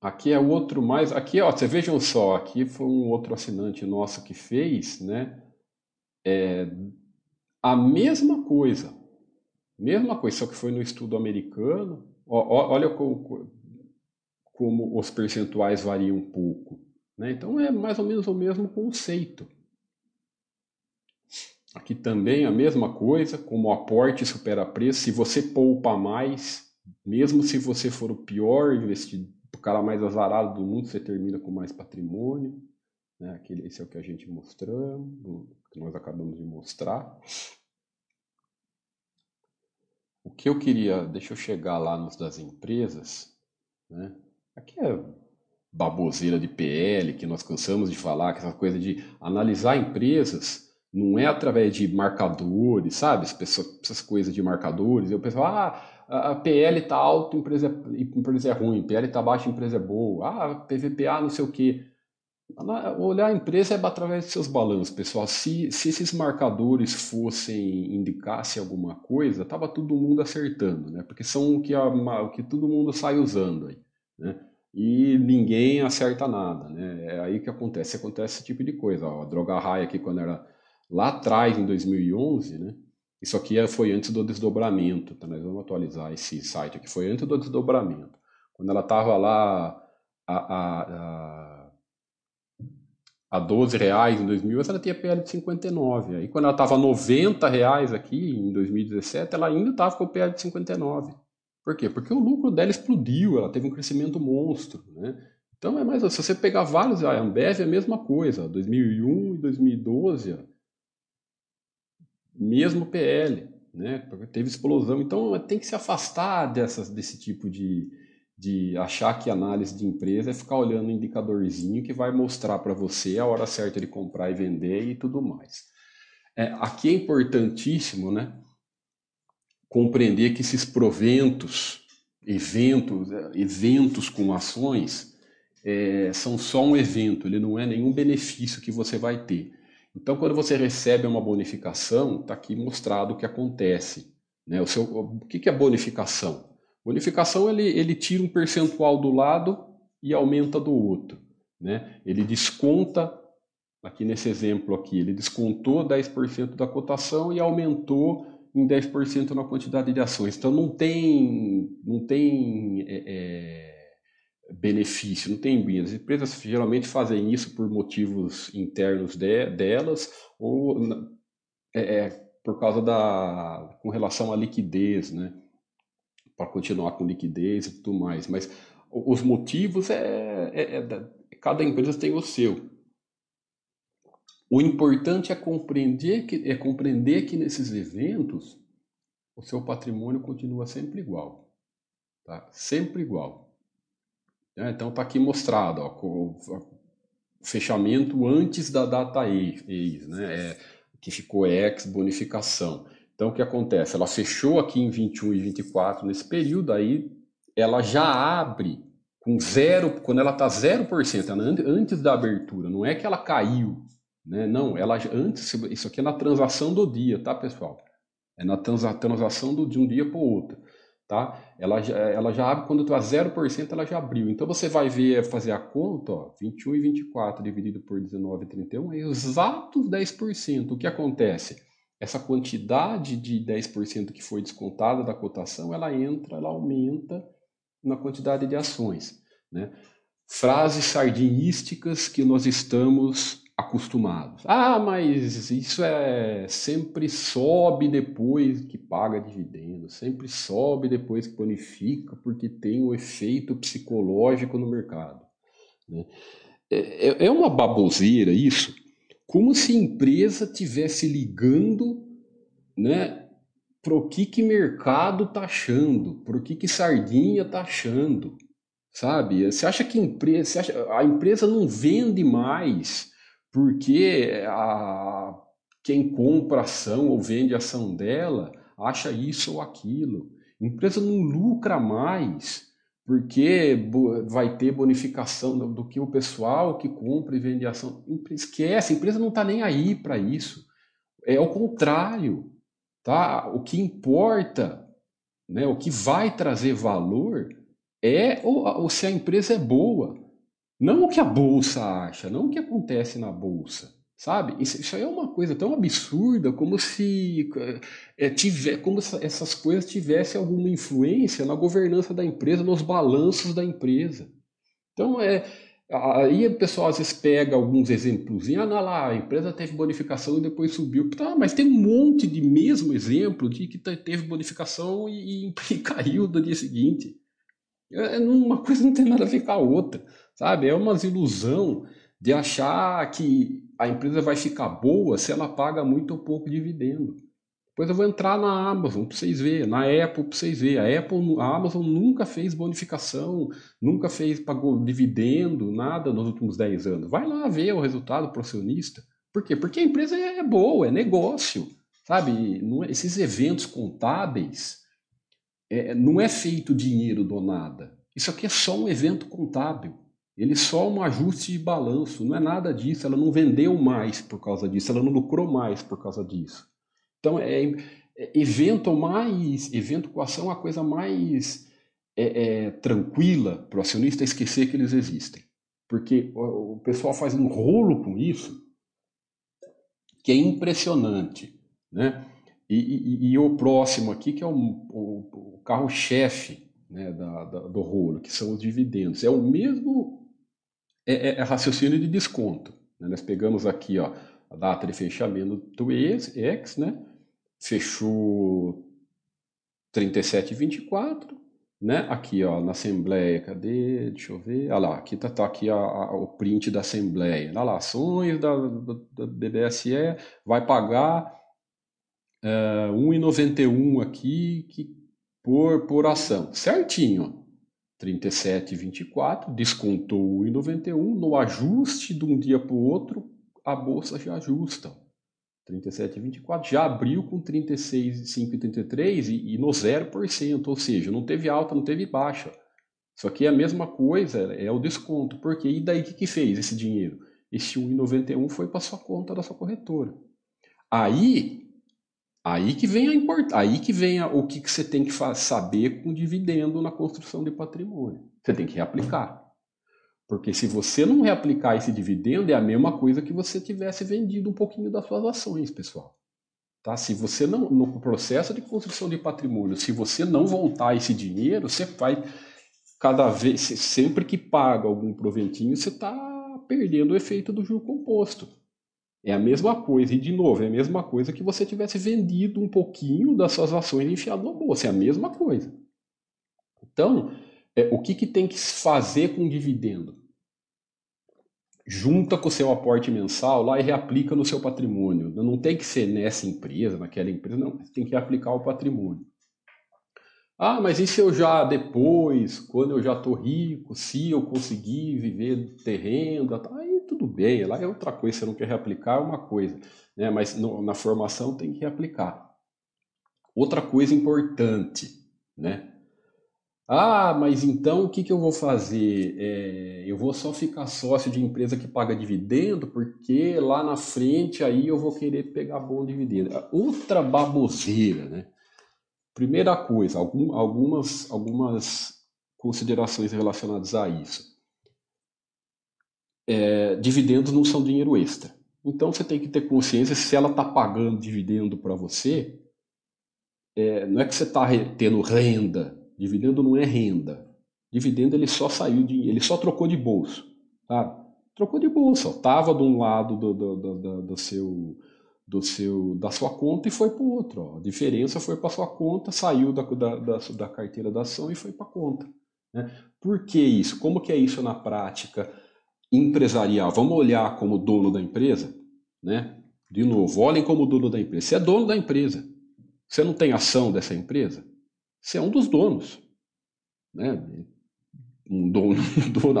Aqui é outro mais. Aqui, ó, vocês vejam só, aqui foi um outro assinante nosso que fez, né? É, a mesma coisa. Mesma coisa, só que foi no estudo americano. Ó, ó, olha como, como os percentuais variam um pouco. Né? Então é mais ou menos o mesmo conceito. Aqui também a mesma coisa, como o aporte supera preço, se você poupa mais, mesmo se você for o pior investidor, o cara mais azarado do mundo, você termina com mais patrimônio. Né? Aquele, esse é o que a gente mostramos, que nós acabamos de mostrar. O que eu queria, deixa eu chegar lá nos das empresas, né? Aqui é baboseira de PL que nós cansamos de falar, que essa coisa de analisar empresas não é através de marcadores, sabe? Essas coisas de marcadores. Eu penso, ah, a PL está alto, empresa, é, empresa é ruim, PL está baixo, empresa é boa. Ah, PVPA não sei o quê. Olhar a empresa é através de seus balanços, pessoal. Se, se esses marcadores fossem indicassem alguma coisa, tava todo mundo acertando, né? Porque são o que, a, o que todo mundo sai usando aí, né? E ninguém acerta nada, né? É aí que acontece, acontece esse tipo de coisa. Ó, a Droga Raia aqui quando era lá atrás em 2011, né? Isso aqui é, foi antes do desdobramento, tá? Nós vamos atualizar esse site aqui. Foi antes do desdobramento. Quando ela estava lá a, a, a, a 12 reais em 2000, ela tinha PL de 59. Aí quando ela estava a 90 reais aqui em 2017, ela ainda estava com o PL de 59. Por quê? Porque o lucro dela explodiu, ela teve um crescimento monstro, né? Então é mais, se você pegar vários, a Ambev é a mesma coisa, 2001 e 2012, mesmo PL, né? Teve explosão. Então tem que se afastar dessas, desse tipo de, de achar que análise de empresa é ficar olhando um indicadorzinho que vai mostrar para você a hora certa de comprar e vender e tudo mais. É, aqui é importantíssimo, né? Compreender que esses proventos, eventos, eventos com ações, é, são só um evento, ele não é nenhum benefício que você vai ter. Então, quando você recebe uma bonificação, está aqui mostrado o que acontece. Né? O, seu, o que, que é bonificação? Bonificação ele, ele tira um percentual do lado e aumenta do outro. Né? Ele desconta, aqui nesse exemplo aqui, ele descontou 10% da cotação e aumentou em 10% na quantidade de ações. Então não tem, não tem é, é, benefício, não tem bem. As empresas geralmente fazem isso por motivos internos de, delas ou é, é, por causa da com relação à liquidez, né? Para continuar com liquidez e tudo mais. Mas os motivos é, é, é cada empresa tem o seu. O importante é compreender que, é compreender que nesses eventos o seu patrimônio continua sempre igual. Tá? Sempre igual. É, então está aqui mostrado ó, o, fechamento antes da data ex, né? É, que ficou ex bonificação. Então o que acontece? Ela fechou aqui em 21 e 24 nesse período, aí ela já abre com zero, quando ela está 0%, ela, antes da abertura, não é que ela caiu, né? Não, ela antes, isso aqui é na transação do dia, tá, pessoal? É na transação do, de um dia para o outro tá? Ela, ela já abre quando está 0%, ela já abriu. Então você vai ver, fazer a conta, ó, 21 e 24 dividido por 19 e 31 é exatos 10%. O que acontece? Essa quantidade de 10% que foi descontada da cotação, ela entra, ela aumenta na quantidade de ações, né? Frases sardinísticas que nós estamos acostumados. Ah, mas isso é sempre sobe depois que paga dividendo, sempre sobe depois que bonifica, porque tem o um efeito psicológico no mercado. Né? É, é, é uma baboseira isso, como se a empresa tivesse ligando, né? Para o que que mercado tá achando, para o que que sardinha tá achando, sabe? Você acha que empresa, acha, a empresa não vende mais porque a, quem compra ação ou vende ação dela acha isso ou aquilo. A empresa não lucra mais porque vai ter bonificação do, do que o pessoal que compra e vende ação. Esquece, a empresa não está nem aí para isso. É o contrário. Tá? O que importa, né, o que vai trazer valor é ou, ou se a empresa é boa. Não o que a bolsa acha, não o que acontece na bolsa, sabe? Isso, isso aí é uma coisa tão absurda como se é, tiver, como essas coisas tivessem alguma influência na governança da empresa, nos balanços da empresa. Então é Aí o pessoal às vezes pega alguns exemplos, e ah, lá, a empresa teve bonificação e depois subiu. Tá, mas tem um monte de mesmo exemplo de que teve bonificação e, e, e caiu no dia seguinte. É, uma coisa não tem nada a ver com a outra sabe? É uma ilusão de achar que a empresa vai ficar boa se ela paga muito ou pouco dividendo. Depois eu vou entrar na Amazon para vocês verem, na Apple para vocês verem. A Apple, a Amazon nunca fez bonificação, nunca fez pagou dividendo, nada nos últimos 10 anos. Vai lá ver o resultado pro acionista. Por quê? Porque a empresa é boa, é negócio, sabe? É, esses eventos contábeis é, não é feito dinheiro do nada. Isso aqui é só um evento contábil. Ele é só um ajuste de balanço, não é nada disso. Ela não vendeu mais por causa disso, ela não lucrou mais por causa disso. Então, é, é evento mais, evento com ação é a coisa mais é, é, tranquila para o acionista esquecer que eles existem. Porque o, o pessoal faz um rolo com isso que é impressionante. Né? E, e, e, o próximo aqui, que é o, o, o carro-chefe né, da, da, do rolo, que são os dividendos. É o mesmo é, é, é raciocínio de desconto. Né? Nós pegamos aqui ó, a data de fechamento do X, né? fechou 37,24, né? Aqui, ó, na Assembleia, cadê? Deixa eu ver. Olha lá, aqui tá, tá aqui a, a, o print da Assembleia. Olha lá, ações da, da, BBSE vai pagar é, 1,91 aqui que, por, por ação. Certinho. 37,24, descontou 1,91, no ajuste de um dia para o outro, a bolsa já ajusta. 37,24 já abriu com 36,533 e, e no 0%, ou seja, não teve alta, não teve baixa. Isso aqui é a mesma coisa, é o desconto. Porque e daí o que, que fez esse dinheiro? Esse 1,91 foi para sua conta da sua corretora. Aí Aí que vem a import... aí que vem a... o que, que você tem que saber com dividendo na construção de patrimônio. Você tem que reaplicar. Porque se você não reaplicar esse dividendo, é a mesma coisa que você tivesse vendido um pouquinho das suas ações, pessoal. Tá? Se você não, no processo de construção de patrimônio, se você não voltar esse dinheiro, você vai cada vez, sempre que paga algum proventinho, você está perdendo o efeito do juro composto. É a mesma coisa, e de novo, é a mesma coisa que você tivesse vendido um pouquinho das suas ações e enfiado na bolsa. É a mesma coisa. Então, é, o que, que tem que fazer com o dividendo? junta com o seu aporte mensal lá e reaplica no seu patrimônio. Não tem que ser nessa empresa, naquela empresa, não. Você tem que aplicar o patrimônio. Ah, mas e se eu já depois, quando eu já estou rico, se eu conseguir viver ter renda, tá, aí tudo bem, lá é outra coisa, você não quer reaplicar é uma coisa, né? mas no, na formação tem que reaplicar. Outra coisa importante, né? Ah, mas então o que, que eu vou fazer? É, eu vou só ficar sócio de empresa que paga dividendo, porque lá na frente aí eu vou querer pegar bom dividendo. Outra baboseira, né? Primeira coisa, algum, algumas, algumas considerações relacionadas a isso. É, dividendos não são dinheiro extra. Então você tem que ter consciência se ela está pagando dividendo para você, é, não é que você está tendo renda Dividendo não é renda. Dividendo ele só saiu de, ele só trocou de bolso, tá? Trocou de bolsa, estava de um lado do, do, do, do, seu do seu da sua conta e foi para o outro. Ó. A diferença foi para sua conta, saiu da, da, da, da carteira da ação e foi para a conta. Né? Por que isso? Como que é isso na prática empresarial? Vamos olhar como dono da empresa, né? De novo, olhem como dono da empresa. Você é dono da empresa. Você não tem ação dessa empresa? Você é um dos donos. Né? Um dono, um dono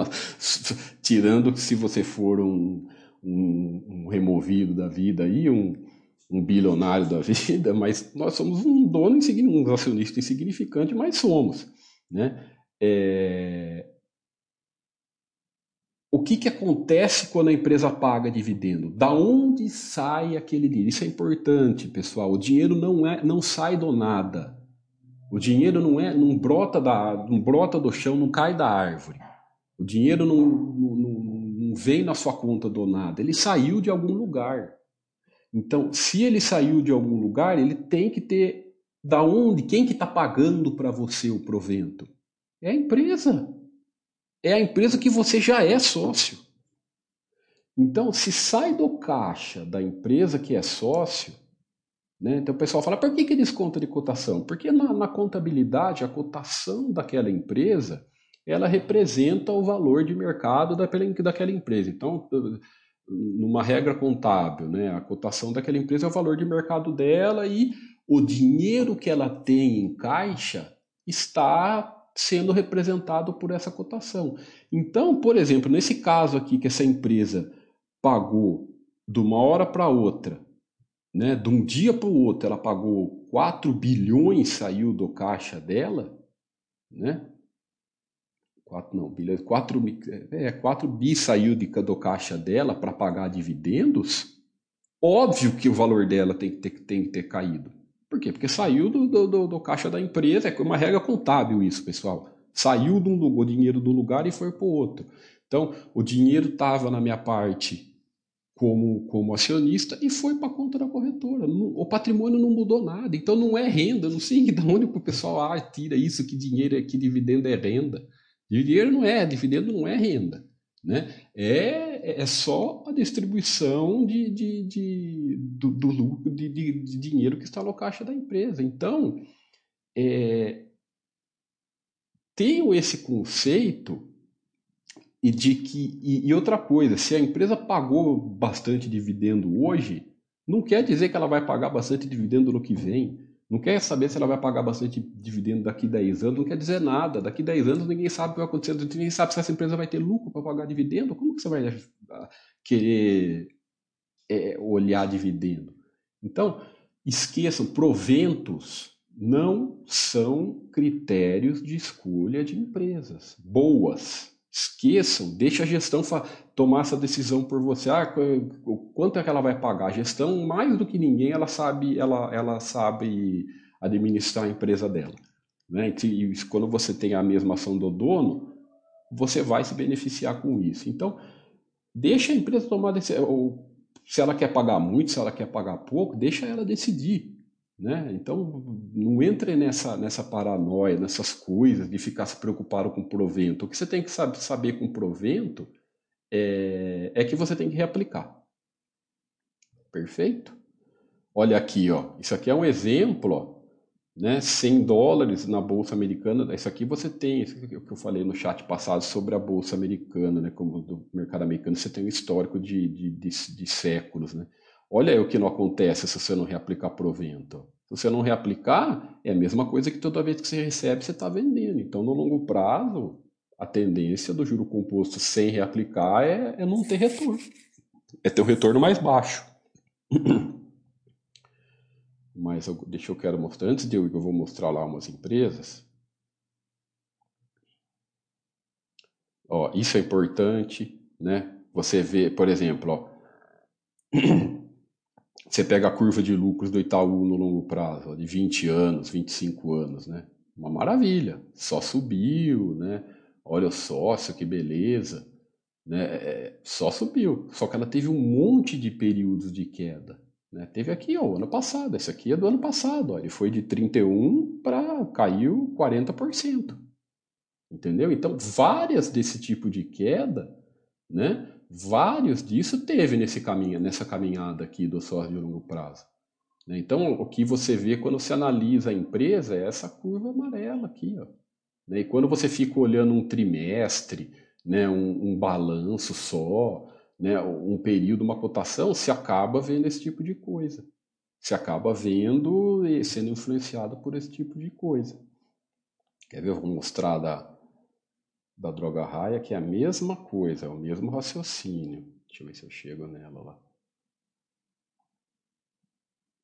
tirando que se você for um, um, um, removido da vida aí, um, um bilionário da vida, mas nós somos um dono, um acionista insignificante, mas somos. Né? É... O que, que acontece quando a empresa paga dividendo? Da onde sai aquele dinheiro? Isso é importante, pessoal. O dinheiro não, é, não sai do nada. O dinheiro não é, não brota da, não brota do chão, não cai da árvore. O dinheiro não, não, vem na sua conta do nada. Ele saiu de algum lugar. Então, se ele saiu de algum lugar, ele tem que ter da onde, quem que está pagando para você o provento? É a empresa. É a empresa que você já é sócio. Então, se sai do caixa da empresa que é sócio, né? Então o pessoal fala, por que, que desconta de cotação? Porque na, na contabilidade, a cotação daquela empresa, ela representa o valor de mercado daquela, empresa. Então, numa regra contábil, né, a cotação daquela empresa é o valor de mercado dela e o dinheiro que ela tem em caixa está sendo representado por essa cotação. Então, por exemplo, nesse caso aqui que essa empresa pagou de uma hora para outra né, de um dia para o outro, ela pagou 4 bilhões, saiu do caixa dela, né? 4 não, bilhões, 4, é, 4 bi saiu de, do caixa dela para pagar dividendos, óbvio que o valor dela tem que ter, tem que ter caído. Por quê? Porque saiu do, do, do caixa da empresa, é uma regra contábil isso, pessoal. Saiu do, o dinheiro do lugar e foi para o outro. Então, o dinheiro estava na minha parte como, como acionista e foi para a conta da corretora. O patrimônio não mudou nada, então não é renda. Não sei de onde o pessoal ah, tira isso, que dinheiro é que dividendo é renda. Dinheiro não é, dividendo não é renda. Né? É, é só a distribuição de, de, de, do, do de, de, de dinheiro que está no caixa da empresa. Então, é, tenho esse conceito e de que e, e, outra coisa, se a empresa pagou bastante dividendo hoje, não quer dizer que ela vai pagar bastante dividendo no que vem. Não quer saber se ela vai pagar bastante dividendo daqui 10 anos, não quer dizer nada. Daqui 10 anos ninguém sabe o que vai acontecer, ninguém sabe se essa empresa vai ter lucro para pagar dividendo. Como que você vai ah, querer é, olhar dividendo? Então, esqueçam, proventos não são critérios de escolha de empresas boas. Esqueçam, deixa a gestão tomar essa decisão por você. Ah, quanto é que ela vai pagar? A gestão, mais do que ninguém, ela sabe, ela, ela sabe administrar a empresa dela. Né? E quando você tem a mesma ação do dono, você vai se beneficiar com isso. Então, deixa a empresa tomar decisão. Se ela quer pagar muito, se ela quer pagar pouco, deixa ela decidir. Né? Então, não entre nessa, nessa paranoia, nessas coisas de ficar se preocupado com provento. O que você tem que saber, com provento é, é que você tem que reaplicar. Perfeito? Olha aqui, ó. isso aqui é um exemplo ó, né, 100 dólares na bolsa americana. Isso aqui você tem, isso que eu falei no chat passado sobre a bolsa americana, né, como do mercado americano, você tem um histórico de, de, de, de séculos. Né? Olha aí o que não acontece se você não reaplicar provento. Se você não reaplicar, é a mesma coisa que toda vez que você recebe, você está vendendo. Então, no longo prazo, a tendência do juro composto sem reaplicar é, é não ter retorno. É ter um retorno mais baixo. Mas eu, deixa eu quero mostrar. Antes de eu, eu vou mostrar lá umas empresas. Ó, isso é importante, né? Você vê, por exemplo, ó, você pega a curva de lucros do Itaú no longo prazo, de 20 anos, 25 anos, né? Uma maravilha, só subiu, né? Olha o sócio, que beleza, né? É, só subiu, só que ela teve um monte de períodos de queda. Né? Teve aqui ó, o ano passado, esse aqui é do ano passado, ó, ele foi de 31 para caiu 40%. Entendeu? Então, várias desse tipo de queda, né? Vários disso teve nesse caminho, nessa caminhada aqui do sócio de longo prazo. Né? Então, o que você vê quando você analisa a empresa é essa curva amarela aqui. Ó. Né? E quando você fica olhando um trimestre, né, um, um balanço só, né, um período, uma cotação, se acaba vendo esse tipo de coisa. Se acaba vendo e sendo influenciado por esse tipo de coisa. Quer ver? Eu vou mostrar da, da droga raia que é a mesma coisa, é o mesmo raciocínio. Deixa eu ver se eu chego nela lá.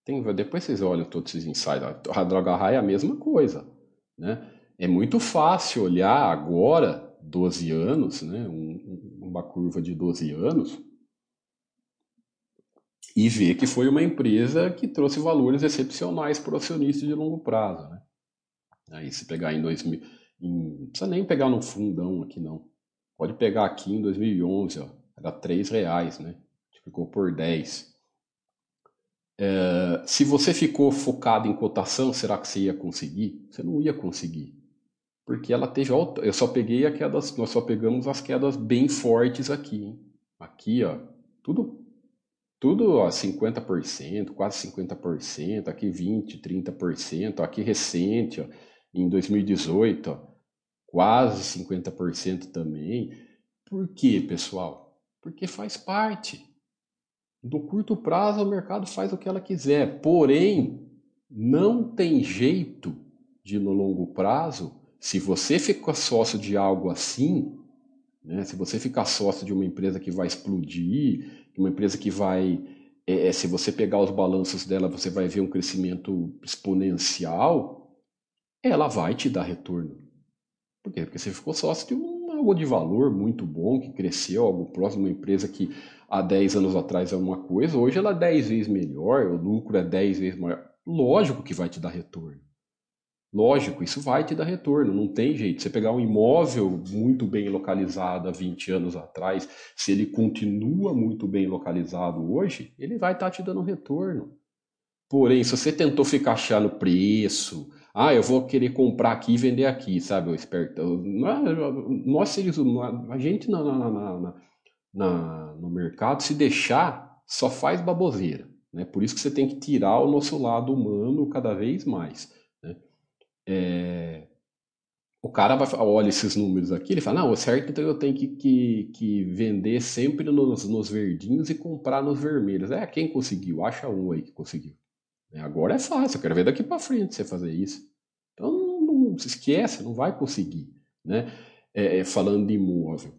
Tem, depois vocês olham todos esses insights. A droga raia é a mesma coisa. Né? É muito fácil olhar agora, 12 anos, né? Um, uma curva de 12 anos e ver que foi uma empresa que trouxe valores excepcionais para o acionista de longo prazo. Né? Aí se pegar em 2000, em, não precisa nem pegar no fundão aqui não, pode pegar aqui em 2011, ó, era 3 reais, né? ficou por 10. É, se você ficou focado em cotação, será que você ia conseguir? Você não ia conseguir porque ela teve alta. Eu só peguei a quedas, nós só pegamos as quedas bem fortes aqui. Hein? Aqui, ó, tudo, tudo ó, 50%, quase 50%, aqui 20%, 30%, aqui recente, ó, em 2018, ó, quase 50% também. Por quê, pessoal? Porque faz parte. Do curto prazo, o mercado faz o que ela quiser, porém, não tem jeito de no longo prazo se você ficar sócio de algo assim, né, se você ficar sócio de uma empresa que vai explodir, uma empresa que vai. É, é, se você pegar os balanços dela, você vai ver um crescimento exponencial, ela vai te dar retorno. Por quê? Porque você ficou sócio de um, algo de valor muito bom, que cresceu, algo próximo, uma empresa que há 10 anos atrás é uma coisa, hoje ela é 10 vezes melhor, o lucro é 10 vezes maior. Lógico que vai te dar retorno. Lógico, isso vai te dar retorno, não tem jeito. Você pegar um imóvel muito bem localizado há 20 anos atrás, se ele continua muito bem localizado hoje, ele vai estar tá te dando retorno. Porém, se você tentou ficar achando preço, ah, eu vou querer comprar aqui e vender aqui, sabe, o esperto. Nós seres humanos, a gente na, na, na, na, no mercado, se deixar, só faz baboseira. Né? Por isso que você tem que tirar o nosso lado humano cada vez mais. É, o cara vai, olha esses números aqui, ele fala, não, o certo então eu tenho que, que, que vender sempre nos, nos verdinhos e comprar nos vermelhos. É, quem conseguiu? Acha um aí que conseguiu. É, agora é fácil, eu quero ver daqui para frente você fazer isso. Então não, não, se esquece, não vai conseguir. Né? É, é falando de imóvel.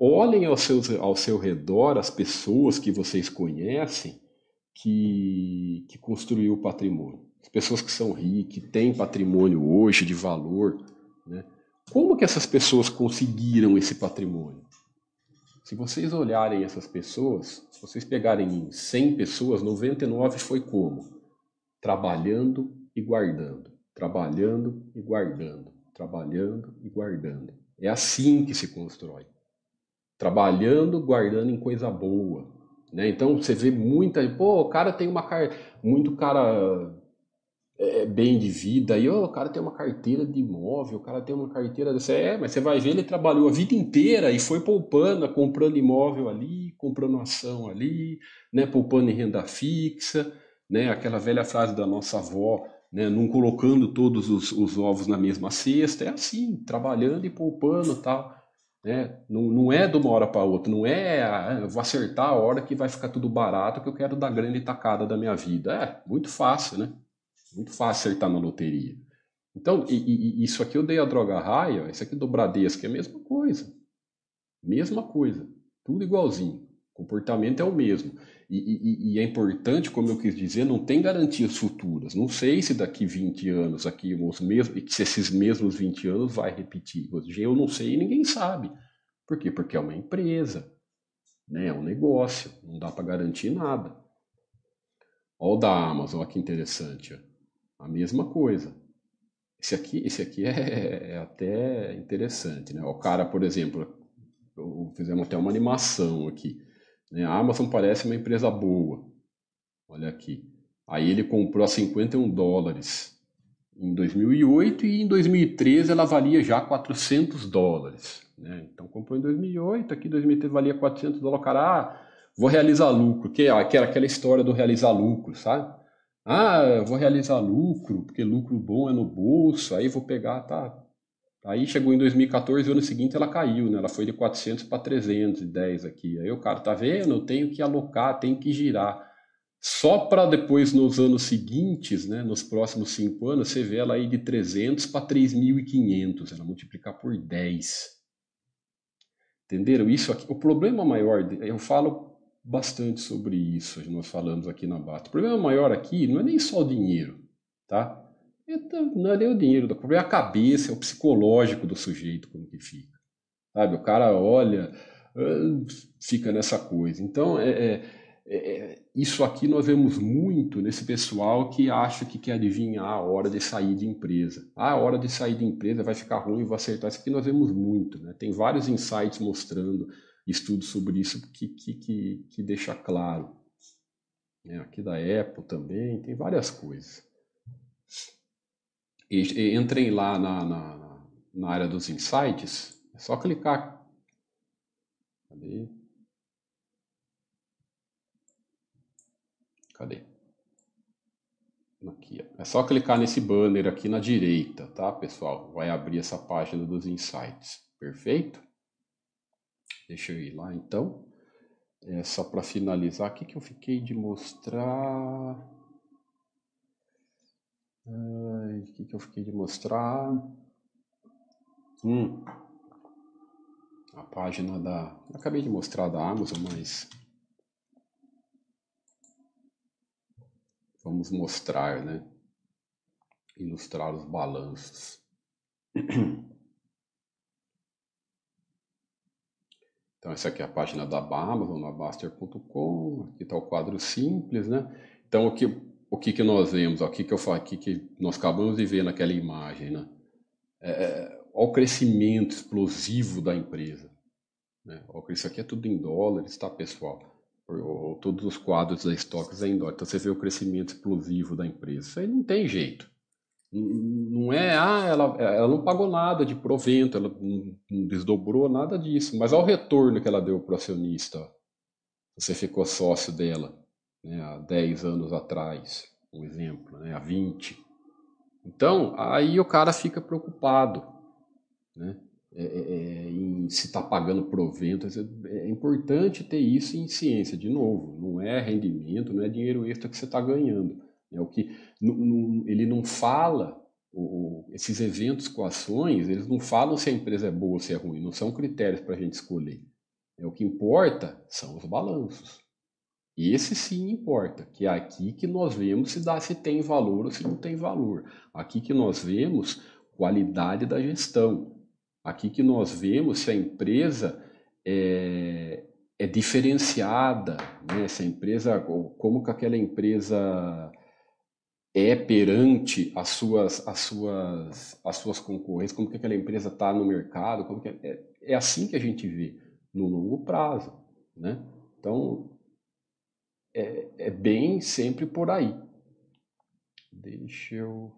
Olhem ao seu, ao seu redor as pessoas que vocês conhecem que, que construiu o patrimônio as pessoas que são ricas, que têm patrimônio hoje de valor, né? como que essas pessoas conseguiram esse patrimônio? Se vocês olharem essas pessoas, se vocês pegarem 100 pessoas, 99 foi como? Trabalhando e guardando, trabalhando e guardando, trabalhando e guardando. É assim que se constrói. Trabalhando, guardando em coisa boa. Né? Então você vê muita. Pô, o cara tem uma cara. Muito cara é, bem de vida, e oh, o cara tem uma carteira de imóvel, o cara tem uma carteira dessa. É, mas você vai ver, ele trabalhou a vida inteira e foi poupando, comprando imóvel ali, comprando ação ali, né, poupando em renda fixa, né, aquela velha frase da nossa avó, né, não colocando todos os, os, ovos na mesma cesta, é assim, trabalhando e poupando tal. Né? Não, não é de uma hora para outra, não é ah, eu vou acertar a hora que vai ficar tudo barato que eu quero dar grande tacada da minha vida. É muito fácil, né? Muito fácil acertar na loteria. Então, e, e, isso aqui eu dei a droga raia, isso aqui do Bradesco é a mesma coisa. Mesma coisa. Tudo igualzinho. O comportamento é o mesmo. E, e, e, é importante, como eu quis dizer, não tem garantias futuras. Não sei se daqui 20 anos, aqui os mesmos, se esses mesmos 20 anos vai repetir. Hoje eu não sei e ninguém sabe. Por quê? Porque é uma empresa, né? é um negócio, não dá para garantir nada. Olha o da Amazon, olha que interessante. A mesma coisa. Esse aqui, esse aqui é, é até interessante. Né? O cara, por exemplo, fizemos até uma animação aqui. Né? A Amazon parece uma empresa boa. Olha aqui. Aí ele comprou a 51 dólares em 2008 e em 2013 ela valia já 400 dólares. Né? Então comprou em 2008, aqui em 2013 valia 400 dólares. Cara, ah, vou realizar lucro. Que, ah, que era aquela história do realizar lucro, sabe? Ah, vou realizar lucro, porque lucro bom é no bolso, aí vou pegar, tá, Aí chegou em 2014, o ano seguinte ela caiu, né? Ela foi de 400 para 310 aqui. Aí o cara tá vendo, eu tenho que alocar, tenho que girar. Só para depois nos anos seguintes, né, nos próximos cinco anos, você vê ela aí de 300 para 3.500, ela multiplicar por 10. Entenderam? Isso aqui, o problema maior, eu falo bastante sobre isso, nós falamos aqui na Bata. O problema maior aqui não é nem só o dinheiro, tá? Não é nem o dinheiro, o problema é a cabeça, é o psicológico do sujeito, como que fica. Sabe? O cara olha, ah, fica nessa coisa. Então, é, é, é, isso aqui nós vemos muito nesse pessoal que acha que quer adivinhar a hora de sair de empresa. Ah, a hora de sair de empresa vai ficar ruim, vou acertar. Isso aqui nós vemos muito. Né? Tem vários insights mostrando estudos sobre isso que, que, que, que deixa claro. É, aqui da Apple também, tem várias coisas entrem lá na, na, na área dos insights, é só clicar. Cadê? Cadê? Aqui. É só clicar nesse banner aqui na direita, tá, pessoal? Vai abrir essa página dos insights. Perfeito? Deixa eu ir lá então. É só para finalizar, o que, que eu fiquei de mostrar? O que, que eu fiquei de mostrar? Hum, a página da. Acabei de mostrar da Amazon, mas. Vamos mostrar, né? Ilustrar os balanços. Então, essa aqui é a página da Amazon, na Baster.com. Aqui está o quadro simples, né? Então, o que o que, que nós vemos, o que, que eu falo, aqui que nós acabamos de ver naquela imagem, né? É, é o crescimento explosivo da empresa. Né? Isso aqui é tudo em dólares, tá, pessoal? Todos os quadros da estoques é em dólares. Então você vê o crescimento explosivo da empresa. Isso aí não tem jeito. Não é, ah, ela, ela não pagou nada de provento, ela não, não desdobrou nada disso. Mas olha o retorno que ela deu para o acionista. Você ficou sócio dela né, há 10 anos atrás, um exemplo, né, há 20. Então, aí o cara fica preocupado né, é, é, é em se está pagando provento. É importante ter isso em ciência, de novo, não é rendimento, não é dinheiro extra que você está ganhando. É o que ele não fala, o, esses eventos com ações, eles não falam se a empresa é boa ou se é ruim, não são critérios para a gente escolher. É o que importa são os balanços. Esse sim importa, que é aqui que nós vemos se, dá, se tem valor ou se não tem valor. Aqui que nós vemos qualidade da gestão. Aqui que nós vemos se a empresa é, é diferenciada, né? se a empresa, como que aquela empresa é perante as suas, as suas, as suas concorrentes, como que aquela empresa está no mercado, como que é, é, é assim que a gente vê no longo prazo, né? Então, é, é bem sempre por aí. Deixa eu.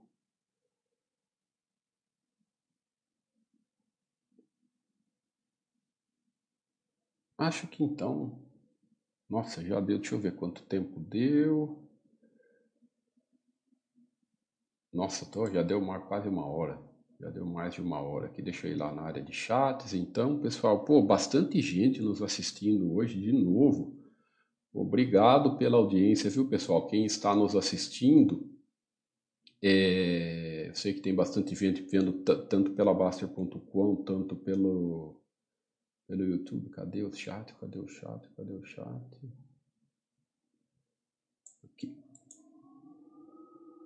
Acho que então. Nossa, já deu. Deixa eu ver quanto tempo deu. Nossa, tô, já deu mais, quase uma hora. Já deu mais de uma hora aqui. Deixa eu ir lá na área de chats. Então, pessoal, pô, bastante gente nos assistindo hoje de novo. Obrigado pela audiência, viu, pessoal? Quem está nos assistindo, é, eu sei que tem bastante gente vendo tanto pela Baster.com, tanto pelo, pelo YouTube. Cadê o chat? Cadê o chat? Cadê o chat? Aqui.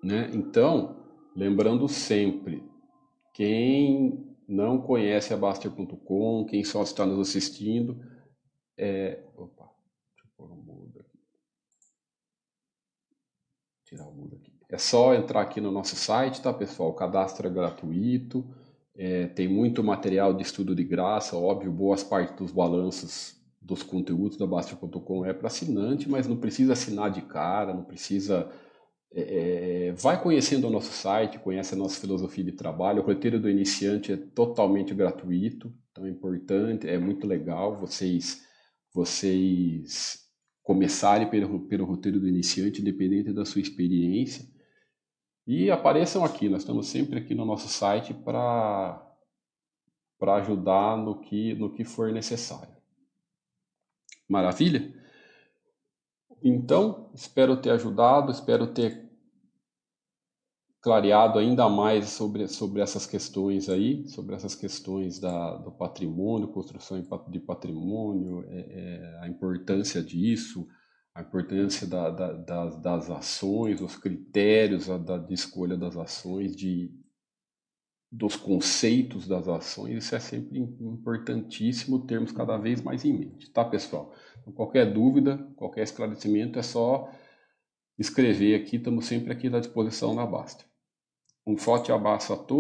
Né? Então, lembrando sempre, quem não conhece a Baster.com, quem só está nos assistindo, é... Opa, deixa eu pôr mudo aqui. Tirar o mudo aqui. É só entrar aqui no nosso site, tá, pessoal? O cadastro é gratuito, é, tem muito material de estudo de graça, óbvio, boas partes dos balanços dos conteúdos da Baster.com é para assinante, mas não precisa assinar de cara, não precisa é, é, vai conhecendo o nosso site, conhece a nossa filosofia de trabalho. O roteiro do iniciante é totalmente gratuito, então é importante, é muito legal vocês vocês começarem pelo, pelo roteiro do iniciante, independente da sua experiência. E apareçam aqui, nós estamos sempre aqui no nosso site para para ajudar no que, no que for necessário. Maravilha? Então, espero ter ajudado, espero ter clareado ainda mais sobre, sobre essas questões aí, sobre essas questões da, do patrimônio, construção de patrimônio, é, é, a importância disso, a importância da, da, das, das ações, os critérios da, de escolha das ações, de, dos conceitos das ações, isso é sempre importantíssimo termos cada vez mais em mente, tá pessoal? Então, qualquer dúvida, qualquer esclarecimento é só escrever aqui, estamos sempre aqui à disposição na Basta. Um forte abraço a todos.